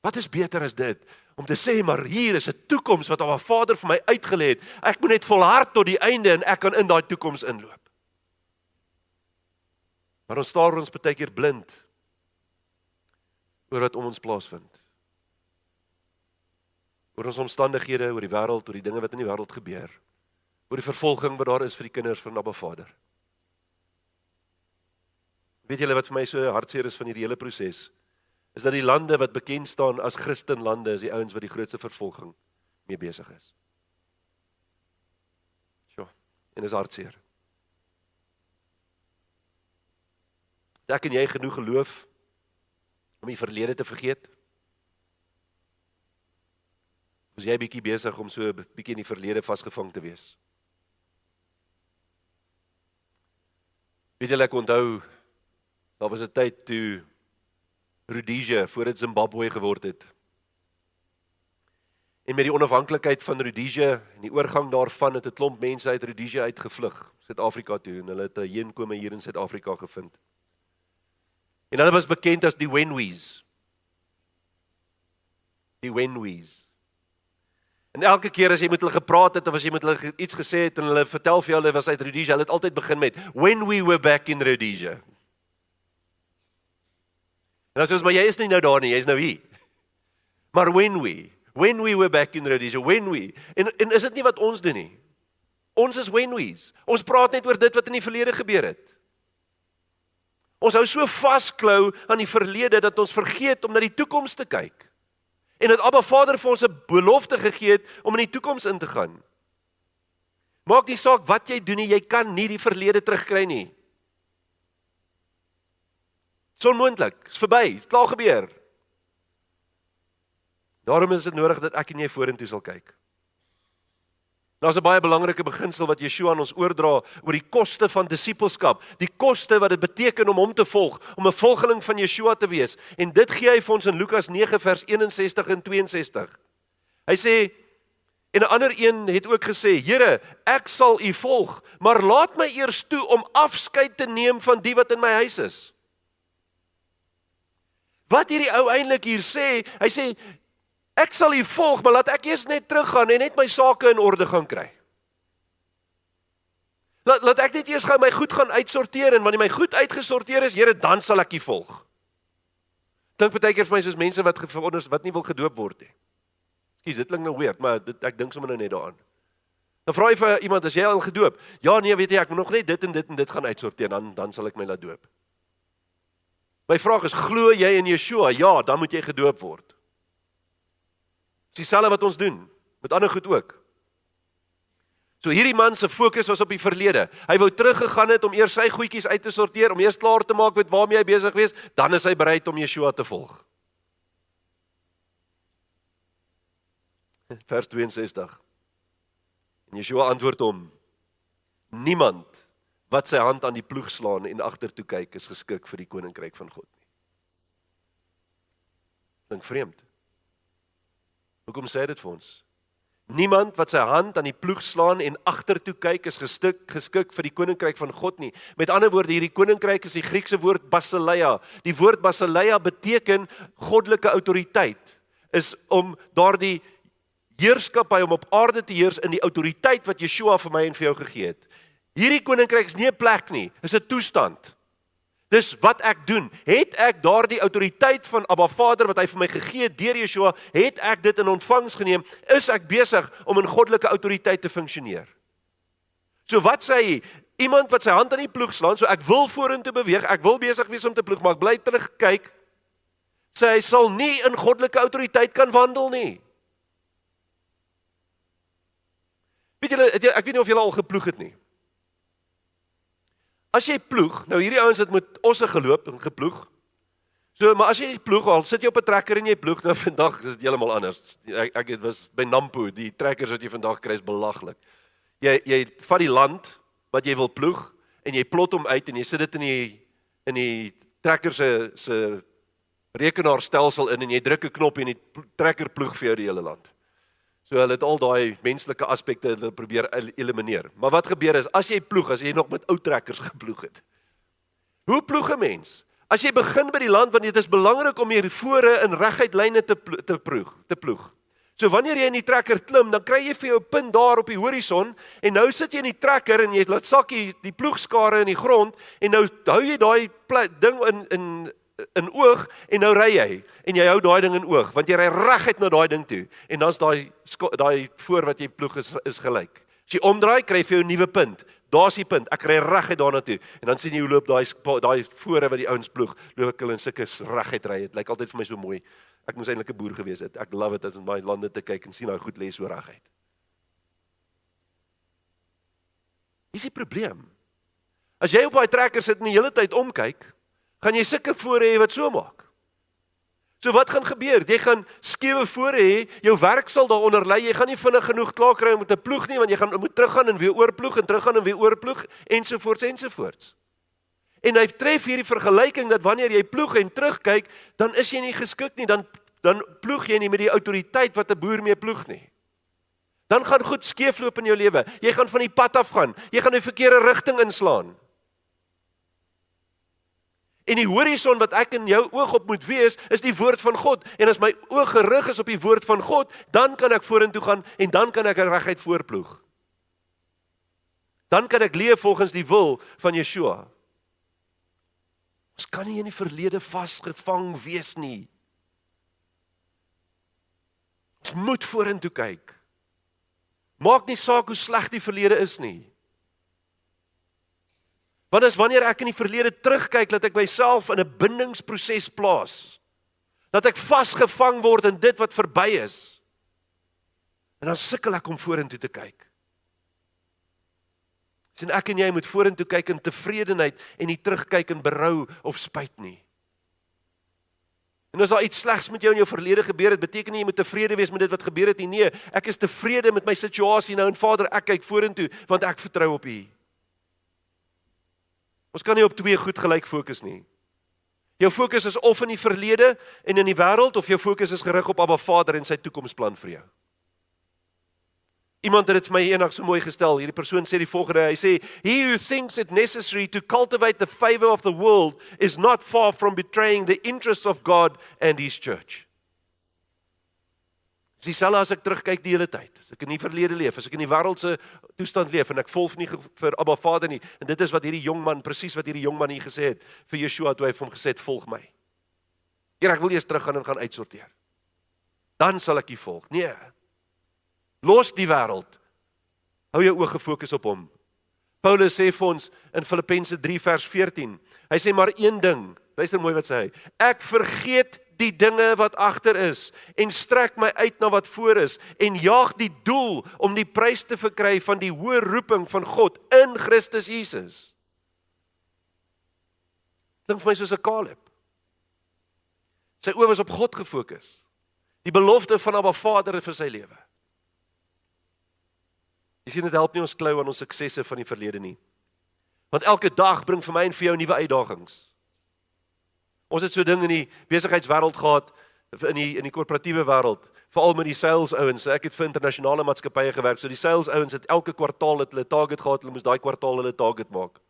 Wat is beter as dit om te sê maar hier is 'n toekoms wat Abba Vader vir my uitgelê het. Ek moet net volhard tot die einde en ek kan in daai toekoms inloop. Maar ons staar ons baie keer blind oor wat om ons plaasvind. Oor ons omstandighede, oor die wêreld, oor die dinge wat in die wêreld gebeur. Oor die vervolging wat daar is vir die kinders van Abba Vader. Weet julle wat vir my so hartseer is van hierdie hele proses? Is dat die lande wat bekend staan as Christenlande is die ouens wat die grootste vervolging mee besig is. Sjoe, en is hartseer. Ek en jy genoeg geloof om die verlede te vergeet? Is jy bietjie besig om so bietjie in die verlede vasgevang te wees? Weet jy ek onthou daar was 'n tyd toe Rhodesia voor dit Zimbabwe geword het. En met die onafhanklikheid van Rhodesia en die oorgang daarvan het 'n klomp mense uit Rhodesia uitgevlug Suid-Afrika toe en hulle het 'n heenkome hier in Suid-Afrika gevind. En hulle was bekend as die Wenwes. Die Wenwes. En elke keer as jy met hulle gepraat het of as jy met hulle iets gesê het en hulle vertel vir jou hulle was uit Rhodesia, hulle het altyd begin met when we were back in Rhodesia. En dan sê ons maar jy is nie nou daar nie, jy's nou hier. Maar when we, when we were back in Rhodesia, when we. En en is dit nie wat ons doen nie? Ons is wenwes. Ons praat net oor dit wat in die verlede gebeur het. Ons hou so vasklou aan die verlede dat ons vergeet om na die toekoms te kyk. En dat Abba Vader vir ons 'n belofte gegee het om in die toekoms in te gaan. Maak nie saak wat jy doen nie, jy kan nie die verlede terugkry nie. Dis onmoontlik. Dis verby. Dit klaar gebeur. Daarom is dit nodig dat ek en jy vorentoe sal kyk. Daar's 'n baie belangrike beginsel wat Yeshua aan ons oordra oor die koste van disippelskap, die koste wat dit beteken om hom te volg, om 'n volgeling van Yeshua te wees. En dit gee hy vir ons in Lukas 9 vers 61 en 62. Hy sê en 'n ander een het ook gesê: "Here, ek sal U volg, maar laat my eers toe om afskeid te neem van die wat in my huis is." Wat hierdie ou eintlik hier sê, hy sê Ek sal u volg, maar laat ek eers net teruggaan en net my sake in orde gaan kry. Laat laat ek net eers gou my goed gaan uitsorteer en wanneer my goed uitgesorteer is, Here, dan sal ek u volg. Dink baie keer vir my soos mense wat veronders wat nie wil gedoop word nie. Skus, dit klink nou weird, maar dit, ek dink sommer nou net daaraan. Dan vra jy vir iemand, "Is jy al gedoop?" "Ja, nee, weet jy, ek moet nog net dit en dit en dit gaan uitsorteer, dan dan sal ek my laat doop." My vraag is, glo jy in Yeshua? Ja, dan moet jy gedoop word. Dis dieselfde wat ons doen met ander goed ook. So hierdie man se fokus was op die verlede. Hy wou teruggegaan het om eers sy goedjies uit te sorteer, om eers klaar te maak met waarmee hy besig was, dan is hy bereid om Yeshua te volg. Vers 62. En Yeshua antwoord hom: Niemand wat sy hand aan die ploeg slaan en agtertoe kyk is geskik vir die koninkryk van God nie. Dink vreemd. Hoekom sê dit vir ons? Niemand wat sy hand aan die ploeg slaan en agtertoe kyk is gestik geskik vir die koninkryk van God nie. Met ander woorde, hierdie koninkryk is die Griekse woord basileia. Die woord basileia beteken goddelike autoriteit. Is om daardie heerskappy om op aarde te heers in die autoriteit wat Yeshua vir my en vir jou gegee het. Hierdie koninkryk is nie 'n plek nie, is 'n toestand. Dis wat ek doen. Het ek daardie autoriteit van Abba Vader wat hy vir my gegee het deur Yeshua, het ek dit in ontvangs geneem? Is ek besig om in goddelike autoriteit te funksioneer? So wat sê hy? Iemand wat sy hand aan die ploeg slaan, so ek wil vorentoe beweeg, ek wil besig wees om te ploeg, maar ek bly terug kyk. Sê hy sal nie in goddelike autoriteit kan wandel nie. Weet julle, ek weet nie of julle al geploeg het nie. As jy ploeg, nou hierdie ouens het met osse geloop en geploeg. So, maar as jy ploeg, al sit jy op 'n trekker en jy ploeg, nou vandag is dit heeltemal anders. Ek ek het was by Nampo, die trekkers wat jy vandag kry is belaglik. Jy jy vat die land wat jy wil ploeg en jy plot hom uit en jy sit dit in die in die trekker se se rekenaarstelsel in en jy druk 'n knop en die trekker ploeg vir jou die hele land. So hulle het al daai menslike aspekte hulle probeer elimineer. Maar wat gebeur is as jy ploeg, as jy nog met ou trekkers geploeg het. Hoe ploeg 'n mens? As jy begin by die land want dit is belangrik om hier voore in reguit lyne te te ploeg, te ploeg. So wanneer jy in die trekker klim, dan kry jy vir jou punt daar op die horison en nou sit jy in die trekker en jy laat sakkie die ploegskare in die grond en nou hou jy daai ding in in in oog en nou ry jy en jy hou daai ding in oog want jy ry reguit na daai ding toe en dan's daai daai voor wat jy ploeg is is gelyk. As jy omdraai kry jy vir jou 'n nuwe punt. Daar's die punt. Ek ry reguit daarna toe en dan sien jy hoe loop daai daai voore wat die ouens ploeg. Loop ek hulle in sulke reguit ry. Dit lyk altyd vir my so mooi. Ek moes eintlik 'n boer gewees het. Ek love dit om my lande te kyk en sien hoe goed lê so reguit. Dis die probleem. As jy op daai trekker sit en die hele tyd omkyk, gaan jy sulke fore hê wat so maak. So wat gaan gebeur? Jy gaan skewe fore hê, jou werk sal daaronder lê. Jy gaan nie vinnig genoeg klaar kry om te ploeg nie, want jy gaan moet teruggaan en weer oorploeg en teruggaan en weer oorploeg ensovoorts ensovoorts. En hy tref hierdie vergelyking dat wanneer jy ploeg en terugkyk, dan is jy nie geskik nie, dan dan ploeg jy nie met die autoriteit wat 'n boer mee ploeg nie. Dan gaan goed skeefloop in jou lewe. Jy gaan van die pad af gaan. Jy gaan 'n verkeerde rigting inslaan. En die horison wat ek in jou oog op moet wees, is die woord van God. En as my oog gerig is op die woord van God, dan kan ek vorentoe gaan en dan kan ek reguit voorploeg. Dan kan ek leef volgens die wil van Yeshua. Ons kan nie in die verlede vasgevang wees nie. Ons moet vorentoe kyk. Maak nie saak hoe sleg die verlede is nie. Want as wanneer ek in die verlede terugkyk, dat ek myself in 'n bindingsproses plaas. Dat ek vasgevang word in dit wat verby is. En dan sukkel ek om vorentoe te kyk. Sien ek en jy moet vorentoe kyk in tevredenheid en nie terugkyk in berou of spyt nie. En as daar iets slegs met jou in jou verlede gebeur het, beteken nie jy moet tevrede wees met dit wat gebeur het nie. Nee, ek is tevrede met my situasie nou en Vader, ek kyk vorentoe want ek vertrou op U. Ons kan nie op twee goed gelyk fokus nie. Jou fokus is of in die verlede en in die wêreld of jou fokus is gerig op Abba Vader en sy toekomsplan vir jou. Iemand het dit vir my eendag so mooi gestel. Hierdie persoon sê die volgende, hy sê, "He who thinks it necessary to cultivate the favor of the world is not far from betraying the interests of God and his church." Dis dieselfde as ek terugkyk die hele tyd. As ek in die verlede leef, as ek in die wêreldse toestand leef en ek volg nie vir Abba Vader nie. En dit is wat hierdie jong man presies wat hierdie jong man hier gesê het vir Yeshua toe hy hom gesê het volg my. Here, ek wil eers teruggaan en gaan uitsorteer. Dan sal ek U volg. Nee. Los die wêreld. Hou jou oë gefokus op hom. Paulus sê vir ons in Filippense 3 vers 14. Hy sê maar een ding. Luister mooi wat sê hy. Ek vergeet die dinge wat agter is en strek my uit na wat voor is en jaag die doel om die prys te verkry van die hoë roeping van God in Christus Jesus. Dink vir my soos 'n Caleb. Sy oë was op God gefokus. Die belofte van Abba Vader vir sy lewe. Jy sien dit help nie ons klou aan ons suksesse van die verlede nie. Want elke dag bring vir my en vir jou nuwe uitdagings. Ons het so ding in die besigheidswêreld gehad in die in die korporatiewe wêreld, veral met die sales ouens. Ek het vir internasionale maatskappye gewerk. So die sales ouens het elke kwartaal het hulle target gehad. Hulle moes daai kwartaal hulle target maak.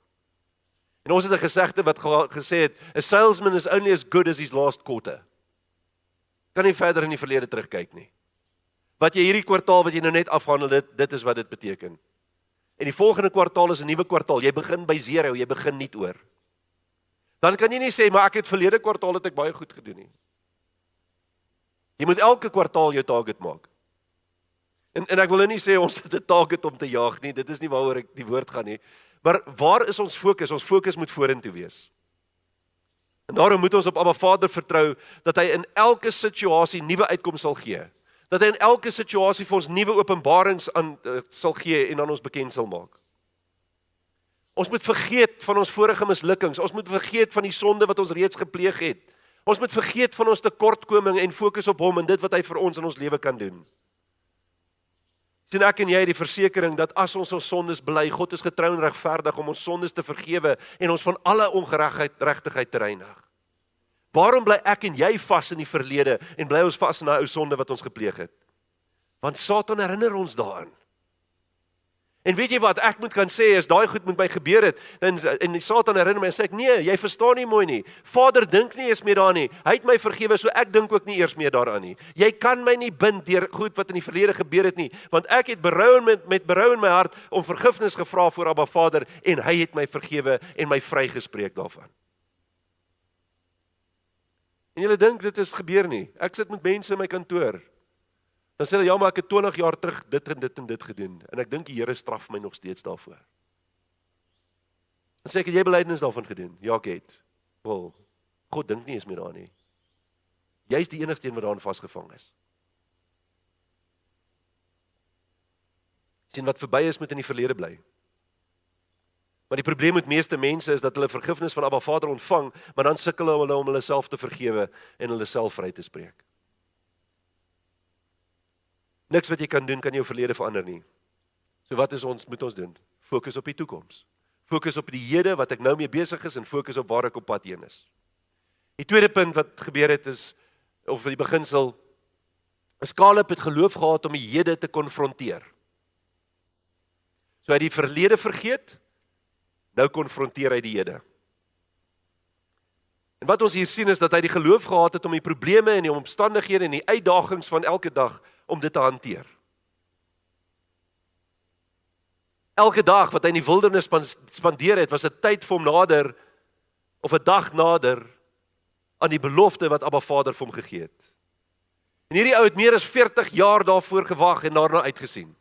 En ons het 'n gesegde wat gesê het, a salesman is only as good as his last quarter. Kan nie verder in die verlede terugkyk nie. Wat jy hierdie kwartaal wat jy nou net afhandel dit dit is wat dit beteken. En die volgende kwartaal is 'n nuwe kwartaal. Jy begin by 0, jy begin nie oor. Dan kan jy nie sê maar ek het verlede kwartaal het ek baie goed gedoen nie. Jy moet elke kwartaal jou target maak. En en ek wil nou nie sê ons het 'n target om te jaag nie. Dit is nie waaroor ek die woord gaan nie. Maar waar is ons fokus? Ons fokus moet vorentoe wees. En daarom moet ons op Abba Vader vertrou dat hy in elke situasie nuwe uitkomste sal gee. Dat hy in elke situasie vir ons nuwe openbarings aan uh, sal gee en aan ons bekend sal maak. Ons moet vergeet van ons vorige mislukkings. Ons moet vergeet van die sonde wat ons reeds gepleeg het. Ons moet vergeet van ons tekortkominge en fokus op hom en dit wat hy vir ons in ons lewe kan doen sien ek en jy die versekering dat as ons ons sondes bely, God is getrou en regverdig om ons sondes te vergewe en ons van alle ongeregtigheid regtigheid te reinig. Waarom bly ek en jy vas in die verlede en bly ons vas in daai ou sonde wat ons gepleeg het? Want Satan herinner ons daaraan. En weet jy wat ek moet kan sê as daai goed met my gebeur het en en Satan herinner my en sê ek nee, jy verstaan nie mooi nie. Vader dink nie eens meer daaraan nie. Hy het my vergewe, so ek dink ook nie eers meer daaraan nie. Jy kan my nie bind deur goed wat in die verlede gebeur het nie, want ek het berou met met berou in my hart om vergifnis gevra voor Abba Vader en hy het my vergewe en my vrygespreek daarvan. En julle dink dit is gebeur nie. Ek sit met mense in my kantoor Dan sê hulle ja, maar ek het 20 jaar terug dit en dit en dit gedoen en ek dink die Here straf my nog steeds daarvoor. Dan sê ek jy belydenis daarvan gedoen. Ja, ek het. Wel, God dink nie eens meer daaraan nie. Jy's die enigste een wat daaraan vasgevang is. sien wat verby is moet in die verlede bly. Maar die probleem met meeste mense is dat hulle vergifnis van Abba Vader ontvang, maar dan sukkel hulle om hulle self te vergewe en hulle self vry te spreek. Niks wat jy kan doen kan jou verlede verander nie. So wat is ons moet ons doen? Fokus op die toekoms. Fokus op die hede wat ek nou mee besig is en fokus op waar ek op pad heen is. Die tweede punt wat gebeur het is of die beginsel is Caleb het geloof gehad om die hede te konfronteer. So hy het die verlede vergeet. Nou konfronteer hy die hede. En wat ons hier sien is dat hy die geloof gehad het om die probleme en die omstandighede en die uitdagings van elke dag om dit te hanteer. Elke dag wat hy in die wildernis spandeer het, was 'n tyd vir hom nader of 'n dag nader aan die belofte wat Abba Vader vir hom gegee het. En hierdie ou het meer as 40 jaar daarvoor gewag en daarna uitgesien.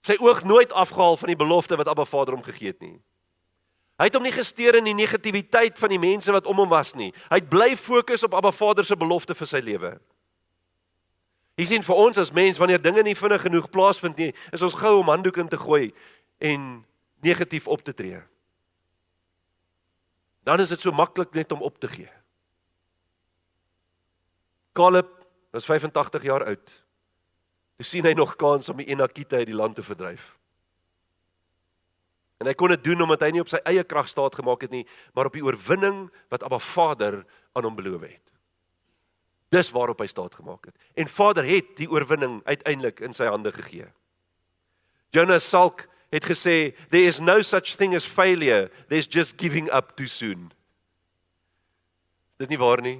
Sy oog nooit afgehaal van die belofte wat Abba Vader hom gegee het nie. Hy het hom nie gesteer in die negativiteit van die mense wat om hom was nie. Hy het bly fokus op Abba Vader se belofte vir sy lewe. Jy sien vir ons as mens wanneer dinge nie vinnig genoeg plaasvind nie, is ons gou om handdoek in te gooi en negatief op te tree. Dan is dit so maklik net om op te gee. Caleb was 85 jaar oud. Toe sien hy nog kans om die Enakite uit die land te verdryf. En hy kon dit doen omdat hy nie op sy eie krag staat gemaak het nie, maar op die oorwinning wat Abba Vader aan hom beloof het. Dis waarop hy staat gemaak het. En Vader het die oorwinning uiteindelik in sy hande gegee. Jonas Salk het gesê there is no such thing as failure, there's just giving up too soon. Dit nie waar nie.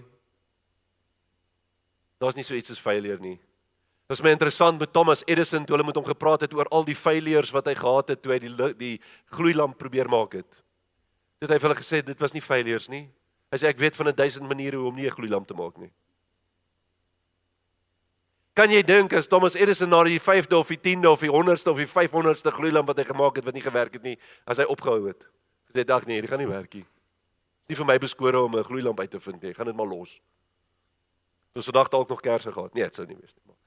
Daar's nie so iets as failure nie. Dit is my interessant met Thomas Edison toe hulle met hom gepraat het oor al die failures wat hy gehad het toe hy die die gloeilamp probeer maak het. Dit het hy vir hulle gesê dit was nie failures nie. Hy sê ek weet van 'n duisend maniere hoe om nie 'n gloeilamp te maak nie. Kan jy dink as Thomas Edison na die 5de of die 10de of die 100ste of die 500ste gloeilamp wat hy gemaak het wat nie gewerk het nie, as hy opgehou het. Gesê dag nee, dit gaan nie werk nie. Nie vir my beskore om 'n gloeilamp uit te vind nie. Gaan dit maar los. Ons vandag dalk nog kersse gehad. Nee, dit sou nie wees nie. Maar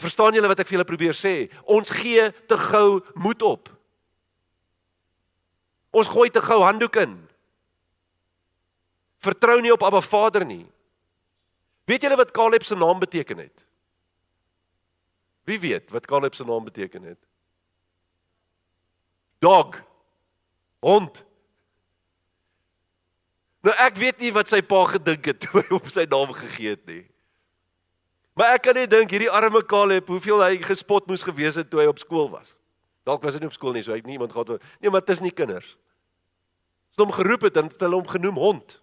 verstaan julle wat ek vir julle probeer sê? Ons gee te gou moed op. Ons gooi te gou handdoek in. Vertrou nie op Abba Vader nie. Weet julle wat Caleb se naam beteken het? Wie weet wat Caleb se naam beteken het? Dog. Hond. Nou ek weet nie wat sy pa gedink het toe hy op sy naam gegee het nie. Maar ek kan net dink hierdie arme Caleb, hoeveel hy gespot moes gewees het toe hy op skool was. Dalk was hy nie op skool nie, so hy het nie iemand gehad. Nee, maar dit is nie kinders. As hom geroep het, dan het hulle hom genoem hond.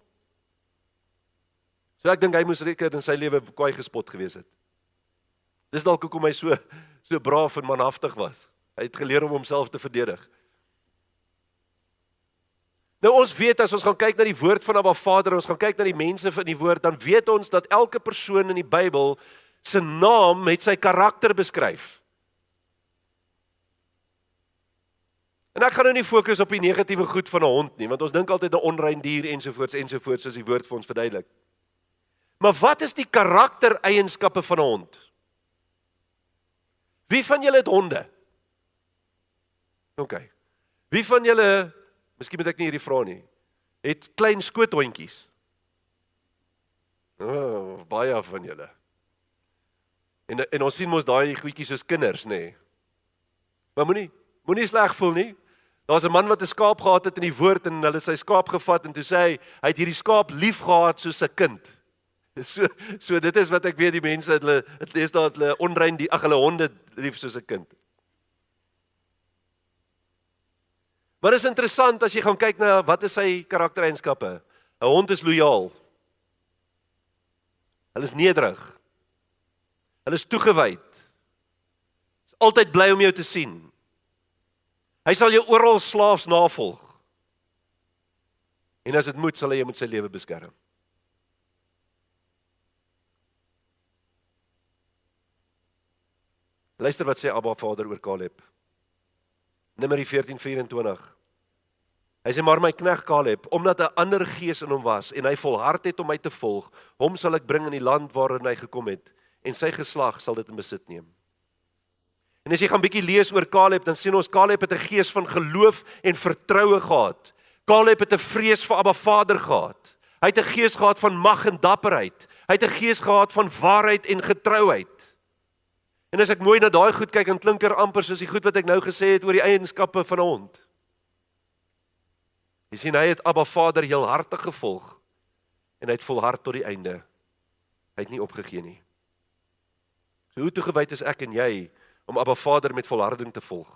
So ek dink hy moes reker in sy lewe kwaai gespot gewees het. Dis dalk hoekom hy so so braaf en manhaftig was. Hy het geleer om homself te verdedig. Nou ons weet as ons gaan kyk na die woord van Abba Vader, ons gaan kyk na die mense van die woord, dan weet ons dat elke persoon in die Bybel se naam met sy karakter beskryf. En ek gaan nou nie fokus op die negatiewe goed van 'n hond nie, want ons dink altyd 'n onrein dier ensovoorts ensovoorts soos die woord vir ons verduidelik. Maar wat is die karaktereienskappe van 'n hond? Wie van julle het honde? OK. Wie van julle Miskien moet ek nie hierdie vra nie. Het klein skoothondjies. O, oh, baie van julle. En en ons sien mos daai goedjies soos kinders, nê. Nee. Maar moenie moenie sleg voel nie. Daar's 'n man wat 'n skaap gehad het in die woord en hulle sy skaap gevat en toe sê hy hy het hierdie skaap liefgehad soos 'n kind. So so dit is wat ek weet die mense hulle dit is daar hulle onrein die ag hulle honde lief soos 'n kind. Maar is interessant as jy gaan kyk na wat is sy karaktereienskappe. 'n Hond is lojaal. Hulle is nederig. Hulle is toegewyd. Is altyd bly om jou te sien. Hy sal jou oral slaafs navolg. En as dit moet, sal hy jou met sy lewe beskerm. Luister wat sê Abba Vader oor Caleb. Numeri 14:24. Hy sê maar my knegt Caleb, omdat 'n ander gees in hom was en hy volhard het om my te volg, hom sal ek bring in die land waarin hy gekom het en sy geslag sal dit in besit neem. En as jy gaan bietjie lees oor Caleb, dan sien ons Caleb het 'n gees van geloof en vertroue gehad. Caleb het 'n vrees vir Abba Vader gehad. Hy het 'n gees gehad van mag en dapperheid. Hy het 'n gees gehad van waarheid en getrouheid. En as ek mooi na daai goed kyk, dan klink dit amper soos die goed wat ek nou gesê het oor die eienskappe van 'n hond. Jy sien hy het Abba Vader heel hartig gevolg en hy het volhard tot die einde. Hy het nie opgegee nie. So hoe toegewyd is ek en jy om Abba Vader met volharding te volg?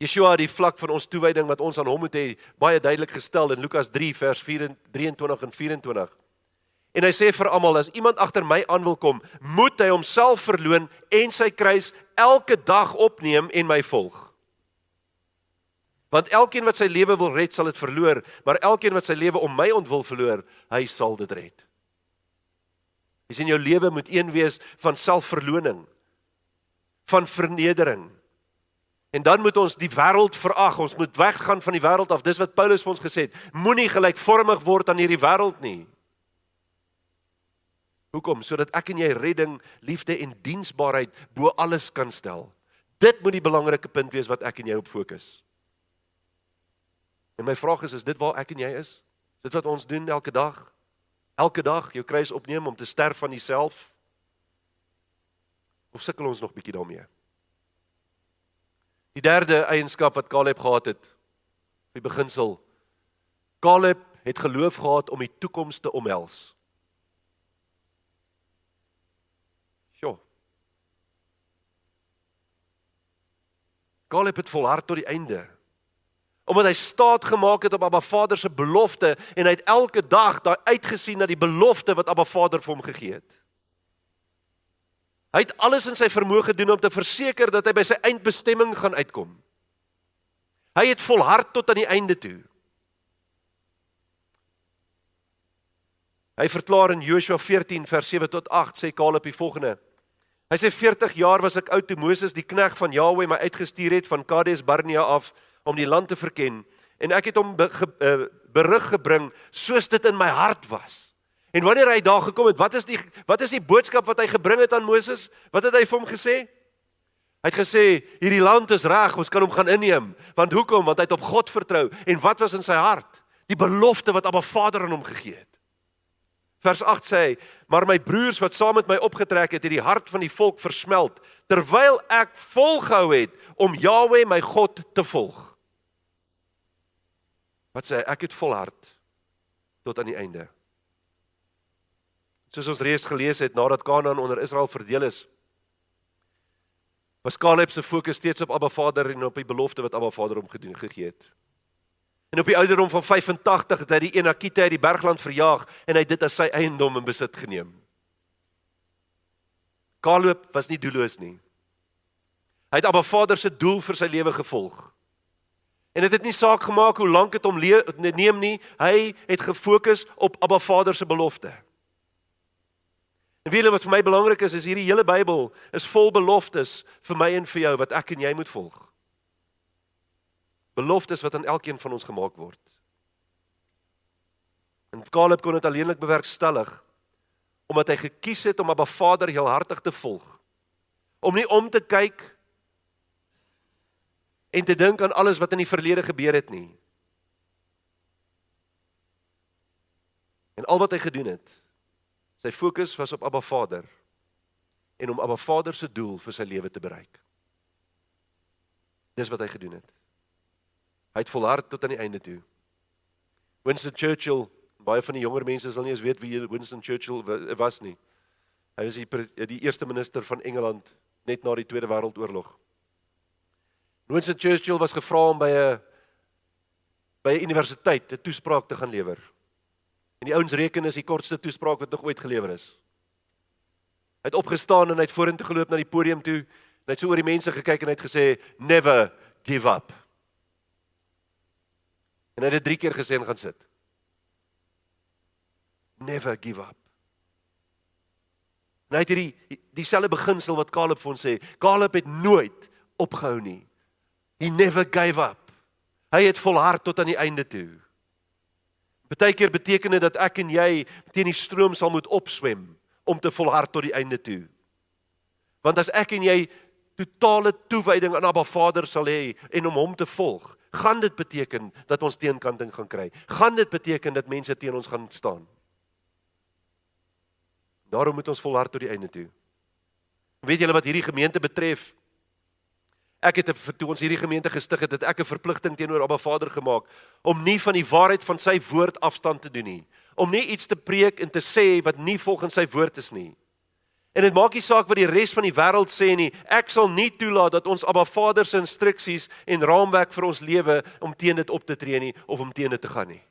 Yeshua het die vlak van ons toewyding wat ons aan hom moet hê baie duidelik gestel in Lukas 3 vers 23 en 24. En hy sê vir almal as iemand agter my aan wil kom, moet hy homself verloën en sy kruis elke dag opneem en my volg. Want elkeen wat sy lewe wil red, sal dit verloor, maar elkeen wat sy lewe om my ontwil verloor, hy sal dit red. Jy sien jou lewe moet een wees van selfverloning, van vernedering. En dan moet ons die wêreld verag. Ons moet weggaan van die wêreld af. Dis wat Paulus vir ons gesê het. Moenie gelykvormig word aan hierdie wêreld nie. Hoekom? Sodat ek en jy redding, liefde en diensbaarheid bo alles kan stel. Dit moet die belangrike punt wees wat ek en jy op fokus. En my vraag is, is dit waar ek en jy is? Is dit wat ons doen elke dag? Elke dag jou kruis opneem om te sterf van jouself? Of sukkel ons nog bietjie daarmee? Die derde eienskap wat Caleb gehad het, die beginsel. Caleb het geloof gehad om die toekoms te omhels. Caleb het volhard tot die einde. Omdat hy staat gemaak het op Abba Vader se belofte en hy het elke dag daai uitgesien na die belofte wat Abba Vader vir hom gegee het. Hy het alles in sy vermoë gedoen om te verseker dat hy by sy eindbestemming gaan uitkom. Hy het volhard tot aan die einde toe. Hy verklaar in Joshua 14 vers 7 tot 8 sê Caleb die volgende: Hy sê 40 jaar was ek oud toe Moses die knegg van Jahweh my uitgestuur het van Kades Barnea af om die land te verken en ek het hom be, ge, uh, berig gebring soos dit in my hart was. En wanneer hy daar gekom het, wat is die wat is die boodskap wat hy gebring het aan Moses? Wat het hy vir hom gesê? Hy het gesê hierdie land is reg, ons kan hom gaan inneem. Want hoekom? Want hy het op God vertrou. En wat was in sy hart? Die belofte wat Abba Vader aan hom gegee het. Vers 8 sê hy: "Maar my broers wat saam met my opgetrek het, het die hart van die volk versmelt, terwyl ek volgehou het om Jahweh my God te volg." Wat sê hy? Ek het volhard tot aan die einde. Soos ons reeds gelees het nadat Kanaan onder Israel verdeel is, was Caleb se fokus steeds op Abba Vader en op die belofte wat Abba Vader hom gedoen gegee het. En op die ouderdom van 85 het hy die Enakite uit die bergland verjaag en hy het dit as sy eiendom in besit geneem. Caleb was nie doelloos nie. Hy het Abba Vader se doel vir sy lewe gevolg. En dit het nie saak gemaak hoe lank dit hom neem nie, hy het gefokus op Abba Vader se belofte. En weet jy wat vir my belangrik is, is hierdie hele Bybel is vol beloftes vir my en vir jou wat ek en jy moet volg. Beloftes wat aan elkeen van ons gemaak word. En Caleb kon dit alleenlik bewerkstellig omdat hy gekies het om Abba Vader heelhartig te volg. Om nie om te kyk en te dink aan alles wat in die verlede gebeur het nie. En al wat hy gedoen het, sy fokus was op Abba Vader en om Abba Vader se doel vir sy lewe te bereik. Dis wat hy gedoen het. Hy het volhard tot aan die einde toe. Winston Churchill, baie van die jonger mense sal nie eens weet wie Winston Churchill was nie. Hy was die die eerste minister van Engeland net na die Tweede Wêreldoorlog. Winston Churchill was gevra om by 'n by 'n universiteit 'n toespraak te gaan lewer. En die ouens reken is die kortste toespraak wat nog ooit gelewer is. Hy het opgestaan en hy het vorentoe geloop na die podium toe. Hy het so oor die mense gekyk en hy het gesê never give up. En hy het dit 3 keer gesê en gaan sit. Never give up. Nou het hierdie dieselfde beginsel wat Caleb vir ons sê. Caleb het nooit opgehou nie. He never gave up. Hy het volhard tot aan die einde toe. Partykeer beteken dit dat ek en jy teen die stroom sal moet opswem om te volhard tot die einde toe. Want as ek en jy totale toewyding aan Abba Vader sal hê en om hom te volg, gaan dit beteken dat ons teenkanting gaan kry. Gaan dit beteken dat mense teen ons gaan staan. Daarom moet ons volhard tot die einde toe. Weet julle wat hierdie gemeente betref? Ek het toe ons hierdie gemeente gestig het, het ek 'n verpligting teenoor Abba Vader gemaak om nie van die waarheid van sy woord afstand te doen nie, om nie iets te preek en te sê wat nie volgens sy woord is nie. En dit maak nie saak wat die res van die wêreld sê nie. Ek sal nie toelaat dat ons Abba Vader se instruksies en raamwerk vir ons lewe om teen dit op te tree nie of om teen dit te gaan nie.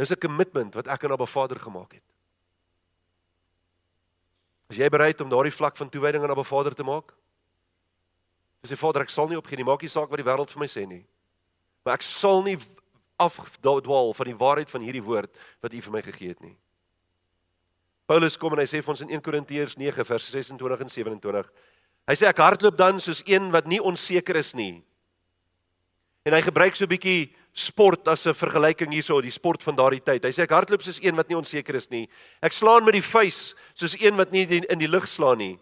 Dis 'n kommitment wat ek aan Abba Vader gemaak het. Is jy bereid om daardie vlak van toewyding aan Abba Vader te maak? Dis sê Vader, ek sal nie opgee nie. Maak nie saak wat die wêreld vir my sê nie. Maar ek sal nie afdwaal van die waarheid van hierdie woord wat U vir my gegee het nie. Paulus kom en hy sê vir ons in 1 Korintiërs 9 vers 26 en 27. Hy sê ek hardloop dan soos een wat nie onseker is nie. En hy gebruik so 'n bietjie sport as 'n vergelyking hierso, die sport van daardie tyd. Hy sê ek hardloop soos een wat nie onseker is nie. Ek slaan met die vuis soos een wat nie in die lug slaan nie.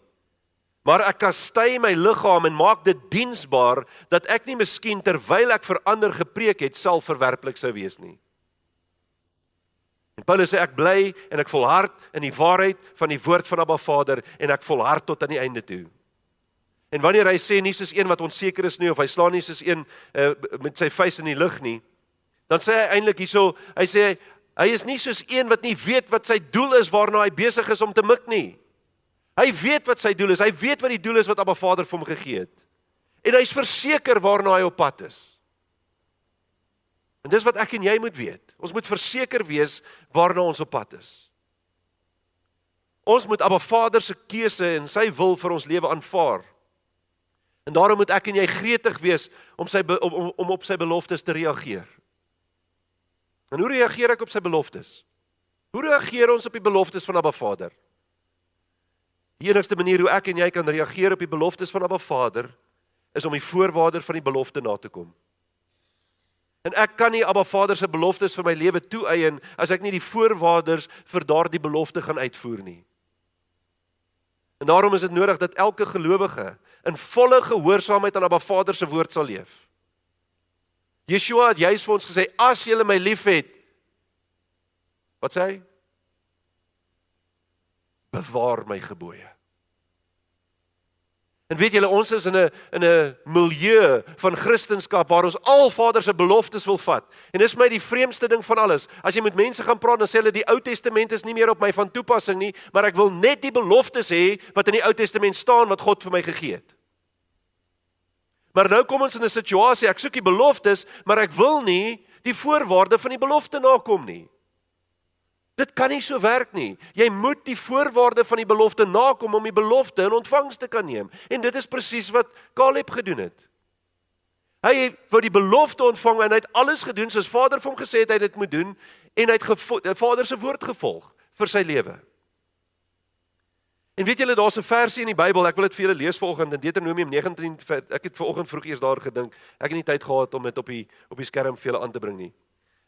Maar ek kastei my liggaam en maak dit diensbaar dat ek nie miskien terwyl ek vir ander gepreek het, self verwerplik sou wees nie. En Paulus sê ek bly en ek volhard in die waarheid van die woord van Abba Vader en ek volhard tot aan die einde toe. En wanneer hy sê nie soos een wat onseker is nie of hy slaan nie soos een uh, met sy vuis in die lug nie, dan sê hy eintlik hierso, hy sê hy is nie soos een wat nie weet wat sy doel is waarna hy besig is om te mik nie. Hy weet wat sy doel is. Hy weet wat die doel is wat Abba Vader vir hom gegee het. En hy's verseker waarna hy op pad is. En dis wat ek en jy moet weet. Ons moet verseker wees waarna ons op pad is. Ons moet Abba Vader se keuse en sy wil vir ons lewe aanvaar. En daarom moet ek en jy gretig wees om sy om, om, om op sy beloftes te reageer. En hoe reageer ek op sy beloftes? Hoe reageer ons op die beloftes van Abba Vader? Die enigste manier hoe ek en jy kan reageer op die beloftes van Abba Vader is om die voorwaarde van die belofte na te kom. En ek kan nie Abba Vader se beloftes vir my lewe toeëien as ek nie die voorwaardes vir daardie belofte gaan uitvoer nie. En daarom is dit nodig dat elke gelowige in volle gehoorsaamheid aan Abba Vader se woord sal leef. Yeshua het juis vir ons gesê as jy my liefhet Wat sê hy? Bewaar my gebooie. En weet julle ons is in 'n in 'n milieu van Christendom waar ons al Vader se beloftes wil vat. En dis my die vreemdste ding van alles. As jy met mense gaan praat dan sê hulle die Ou Testament is nie meer op my van toepassing nie, maar ek wil net die beloftes hê wat in die Ou Testament staan wat God vir my gegee het. Maar nou kom ons in 'n situasie, ek soek die beloftes, maar ek wil nie die voorwaarde van die belofte nakom nie. Dit kan nie so werk nie. Jy moet die voorwaarde van die belofte nakom om die belofte in ontvangs te kan neem. En dit is presies wat Caleb gedoen het. Hy wou die belofte ontvang en hy het alles gedoen soos Vader vir hom gesê het hy dit moet doen en hy het Vader se woord gevolg vir sy lewe. En weet julle daar's 'n versie in die Bybel, ek wil dit vir julle lees vanoggend in Deuteronomium 19. Ek het vanoggend vroeg eers daar gedink. Ek het nie tyd gehad om dit op die op die skerm vir julle aan te bring nie.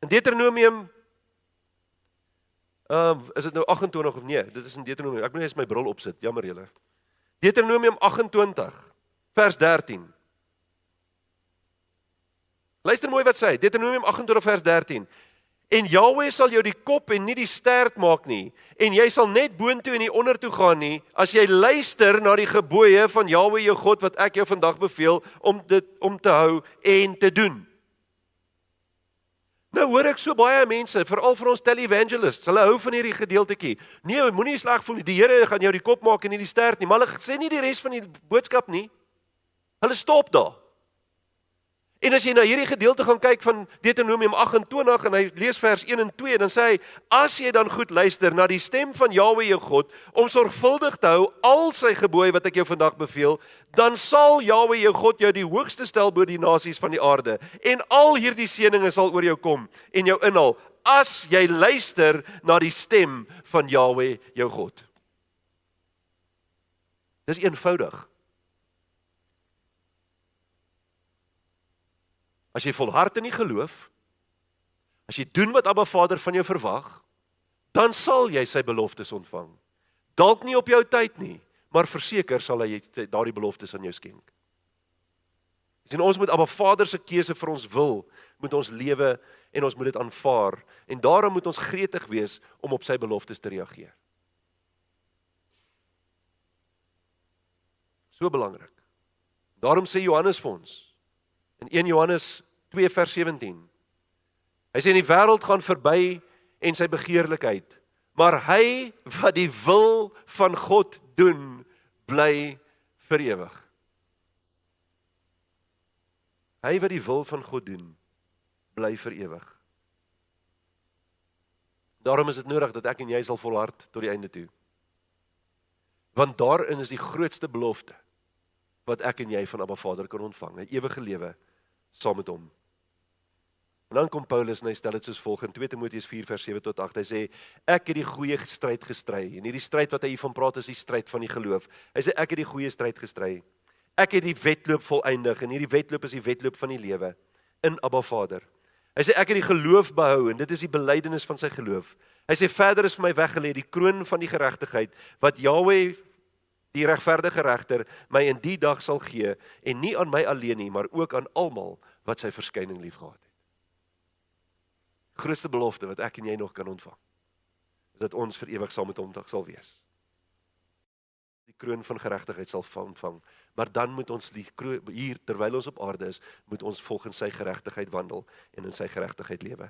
In Deuteronomium Ehm uh, is dit nou 28 of nee? Dit is in Deuteronomium. Ek moet net my bril opsit. Jammer julle. Deuteronomium 28 vers 13. Luister mooi wat sê. Deuteronomium 28 vers 13. En Jahweh sal jou die kop en nie die stert maak nie en jy sal net boontoe en nie ondertoe gaan nie as jy luister na die gebooie van Jahweh jou God wat ek jou vandag beveel om dit om te hou en te doen. Nou hoor ek so baie mense, veral vir ons televangelists, hulle hou van hierdie gedeeltetjie. Nee, moenie sleg voel nie. Die Here gaan jou die kop maak en nie die stert nie, maar hulle sê nie die res van die boodskap nie. Hulle stop daar. En as jy na hierdie gedeelte gaan kyk van Deuteronomium 28 en hy lees vers 1 en 2, dan sê hy: "As jy dan goed luister na die stem van Jahweh jou God om sorgvuldig te hou al sy gebooie wat ek jou vandag beveel, dan sal Jahweh jou God jou die hoogste stel bo die nasies van die aarde en al hierdie seënings sal oor jou kom en jou inhaal as jy luister na die stem van Jahweh jou God." Dis eenvoudig. As jy volhard in die geloof, as jy doen wat Abba Vader van jou verwag, dan sal jy sy beloftes ontvang. Dalk nie op jou tyd nie, maar verseker sal hy daardie beloftes aan jou skenk. Sien ons moet Abba Vader se keuse vir ons wil, moet ons lewe en ons moet dit aanvaar en daarom moet ons gretig wees om op sy beloftes te reageer. So belangrik. Daarom sê Johannes vir ons In 1 Johannes 2 vers 17. Hy sê in die wêreld gaan verby en sy begeerlikheid, maar hy wat die wil van God doen, bly vir ewig. Hy wat die wil van God doen, bly vir ewig. Daarom is dit nodig dat ek en jy sal volhard tot die einde toe. Want daarin is die grootste belofte wat ek en jy van Abba Vader kan ontvang, 'n ewige lewe saam met hom. En dan kom Paulus en hy stel dit soos volg in 2 Timoteus 4 vers 7 tot 8. Hy sê ek het die goeie stryd gestry. En hierdie stryd wat hy hiervan praat is die stryd van die geloof. Hy sê ek het die goeie stryd gestry. Ek het die wedloop volëindig en hierdie wedloop is die wedloop van die lewe in Abba Vader. Hy sê ek het die geloof behou en dit is die belydenis van sy geloof. Hy sê verder is vir my weggelê die kroon van die geregtigheid wat Jahweh die regverdige regter my in die dag sal gee en nie aan my alleen nie maar ook aan almal wat sy verskyning liefgehad het. Grootste belofte wat ek en jy nog kan ontvang is dat ons vir ewig saam met hom sal wees. Die kroon van geregtigheid sal ontvang, maar dan moet ons hier terwyl ons op aarde is, moet ons volgens sy geregtigheid wandel en in sy geregtigheid lewe.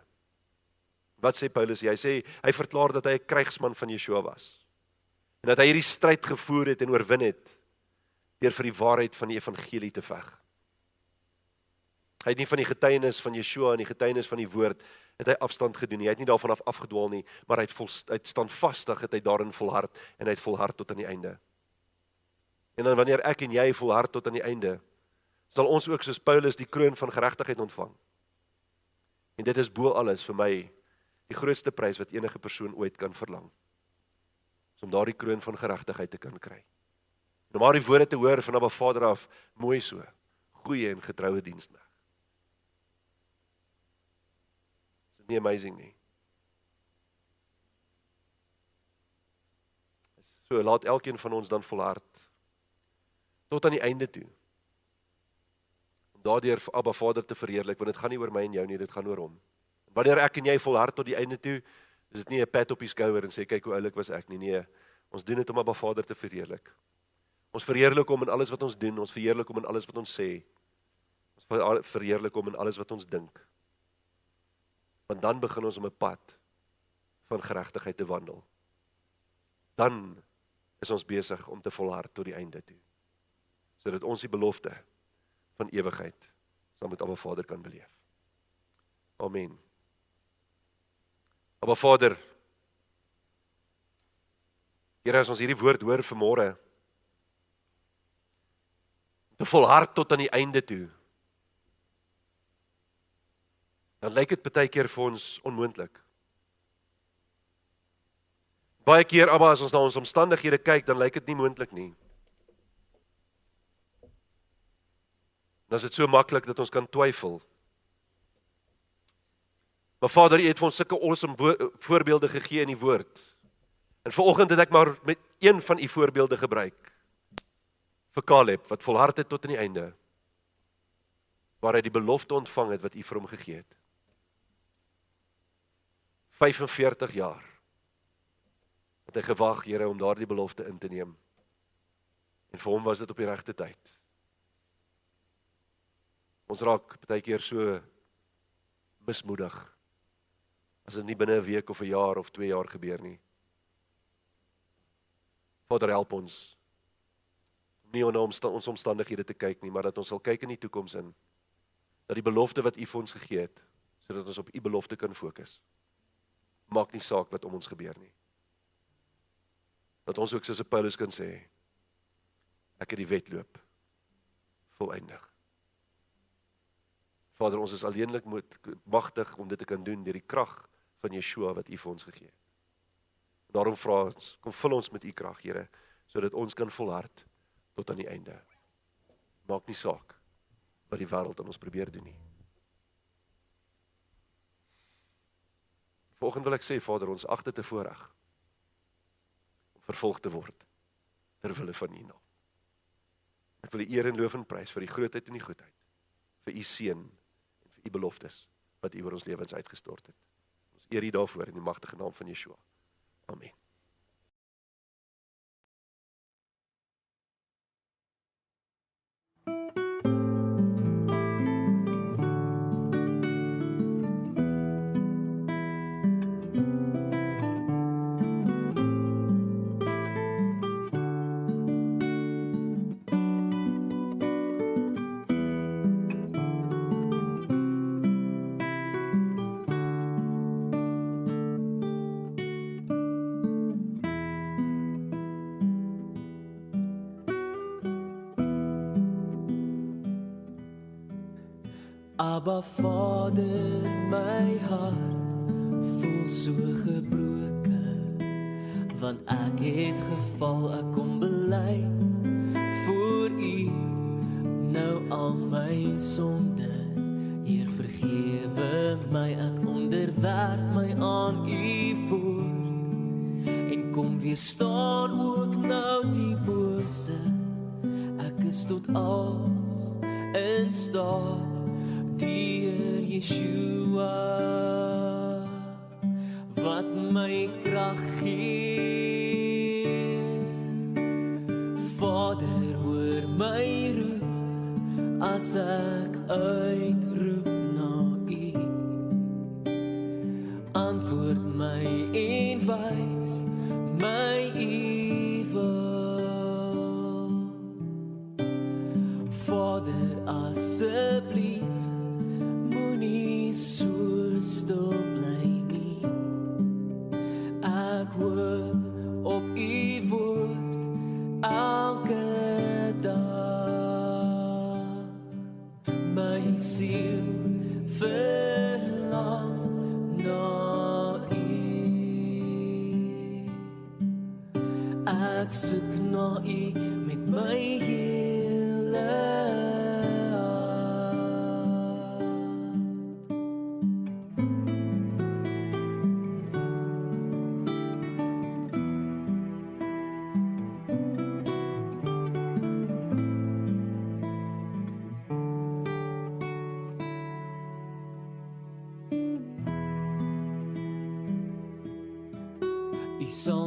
Wat sê Paulus? Hy sê hy verklaar dat hy 'n krygsman van Yeshua was en dat hy hierdie stryd gevoer het en oorwin het deur vir die waarheid van die evangelie te veg. Hy het nie van die getuienis van Yeshua en die getuienis van die woord het hy afstand gedoen nie. Hy het nie daarvan af afgedwaal nie, maar hy het vol uit standvastig het hy daarin volhard en hy het volhard tot aan die einde. En dan wanneer ek en jy volhard tot aan die einde, sal ons ook soos Paulus die kroon van geregtigheid ontvang. En dit is bo alles vir my die grootste prys wat enige persoon ooit kan verlang om daardie kroon van geregtigheid te kan kry. En om daardie woorde te hoor van Abba Vader, af, mooi so, goeie en getroue diensknegt. Is dit nie amazing nie? So laat elkeen van ons dan volhard tot aan die einde toe. Om daardeur vir Abba Vader te verheerlik, want dit gaan nie oor my en jou nie, dit gaan oor hom. Wanneer ek en jy volhard tot die einde toe, is dit nie 'n pat op die skouer en sê kyk hoe oulik was ek nie. Nee, ons doen dit om Abba Vader te verheerlik. Ons verheerlik hom in alles wat ons doen, ons verheerlik hom in alles wat ons sê. Ons verheerlik hom in alles wat ons dink. Want dan begin ons om 'n pad van geregtigheid te wandel. Dan is ons besig om te volhard tot die einde toe. Sodat ons die belofte van ewigheid saam met Abba Vader kan beleef. Amen. Abba Vader, Here, as ons hierdie woord hoor vanmôre, te volhard tot aan die einde toe. Dan lyk dit baie keer vir ons onmoontlik. Baie keer Abba as ons na ons omstandighede kyk, dan lyk dit nie moontlik nie. Dan is dit so maklik dat ons kan twyfel. Maar Vader, U het vir ons sulke awesome voorbeelde gegee in die woord. En vanoggend het ek maar met een van U voorbeelde gebruik vir Caleb wat volhard het tot aan die einde. Waar hy die belofte ontvang het wat U vir hom gegee het. 45 jaar het hy gewag, Here, om daardie belofte in te neem. En vir hom was dit op die regte tyd. Ons raak baie keer so mismoedig as dit nie binne 'n week of 'n jaar of 2 jaar gebeur nie. Vader help ons nie om na ons omstandighede te kyk nie, maar dat ons sal kyk in die toekoms in dat die belofte wat U vir ons gegee het, sodat ons op U belofte kan fokus. Maak nie saak wat om ons gebeur nie dat ons ook soos Paulus kan sê ek het die wedloop volëindig. Vader, ons is alleenlik moet magtig om dit te kan doen deur die krag van Yeshua wat U vir ons gegee het. Daarom vra ons, kom vul ons met U krag, Here, sodat ons kan volhard tot aan die einde. Maak nie saak wat die wêreld aan ons probeer doen nie. Volgende wil ek sê, Vader, ons ag dit te voorreg vervolg te word ter wille van U naam. Ek wil U eer en loof en prys vir die grootheid en die goedheid vir U vir U beloftes wat U oor ons lewens uitgestort het. Ons eer U daarvoor in die magtige naam van Yeshua. Amen. Abba Vader, my hart voel so gebroken. Want ek het geval ek kom bely voor U. Nou al my sonde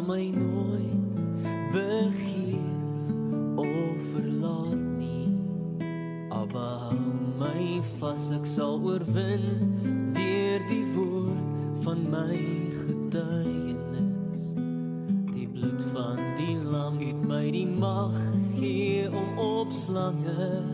my nooit begeef of verlaat nie. Abba my vas, ek sal oorwin deur die woord van my getuienis. Die bloed van die lam het my die mag gegee om op slange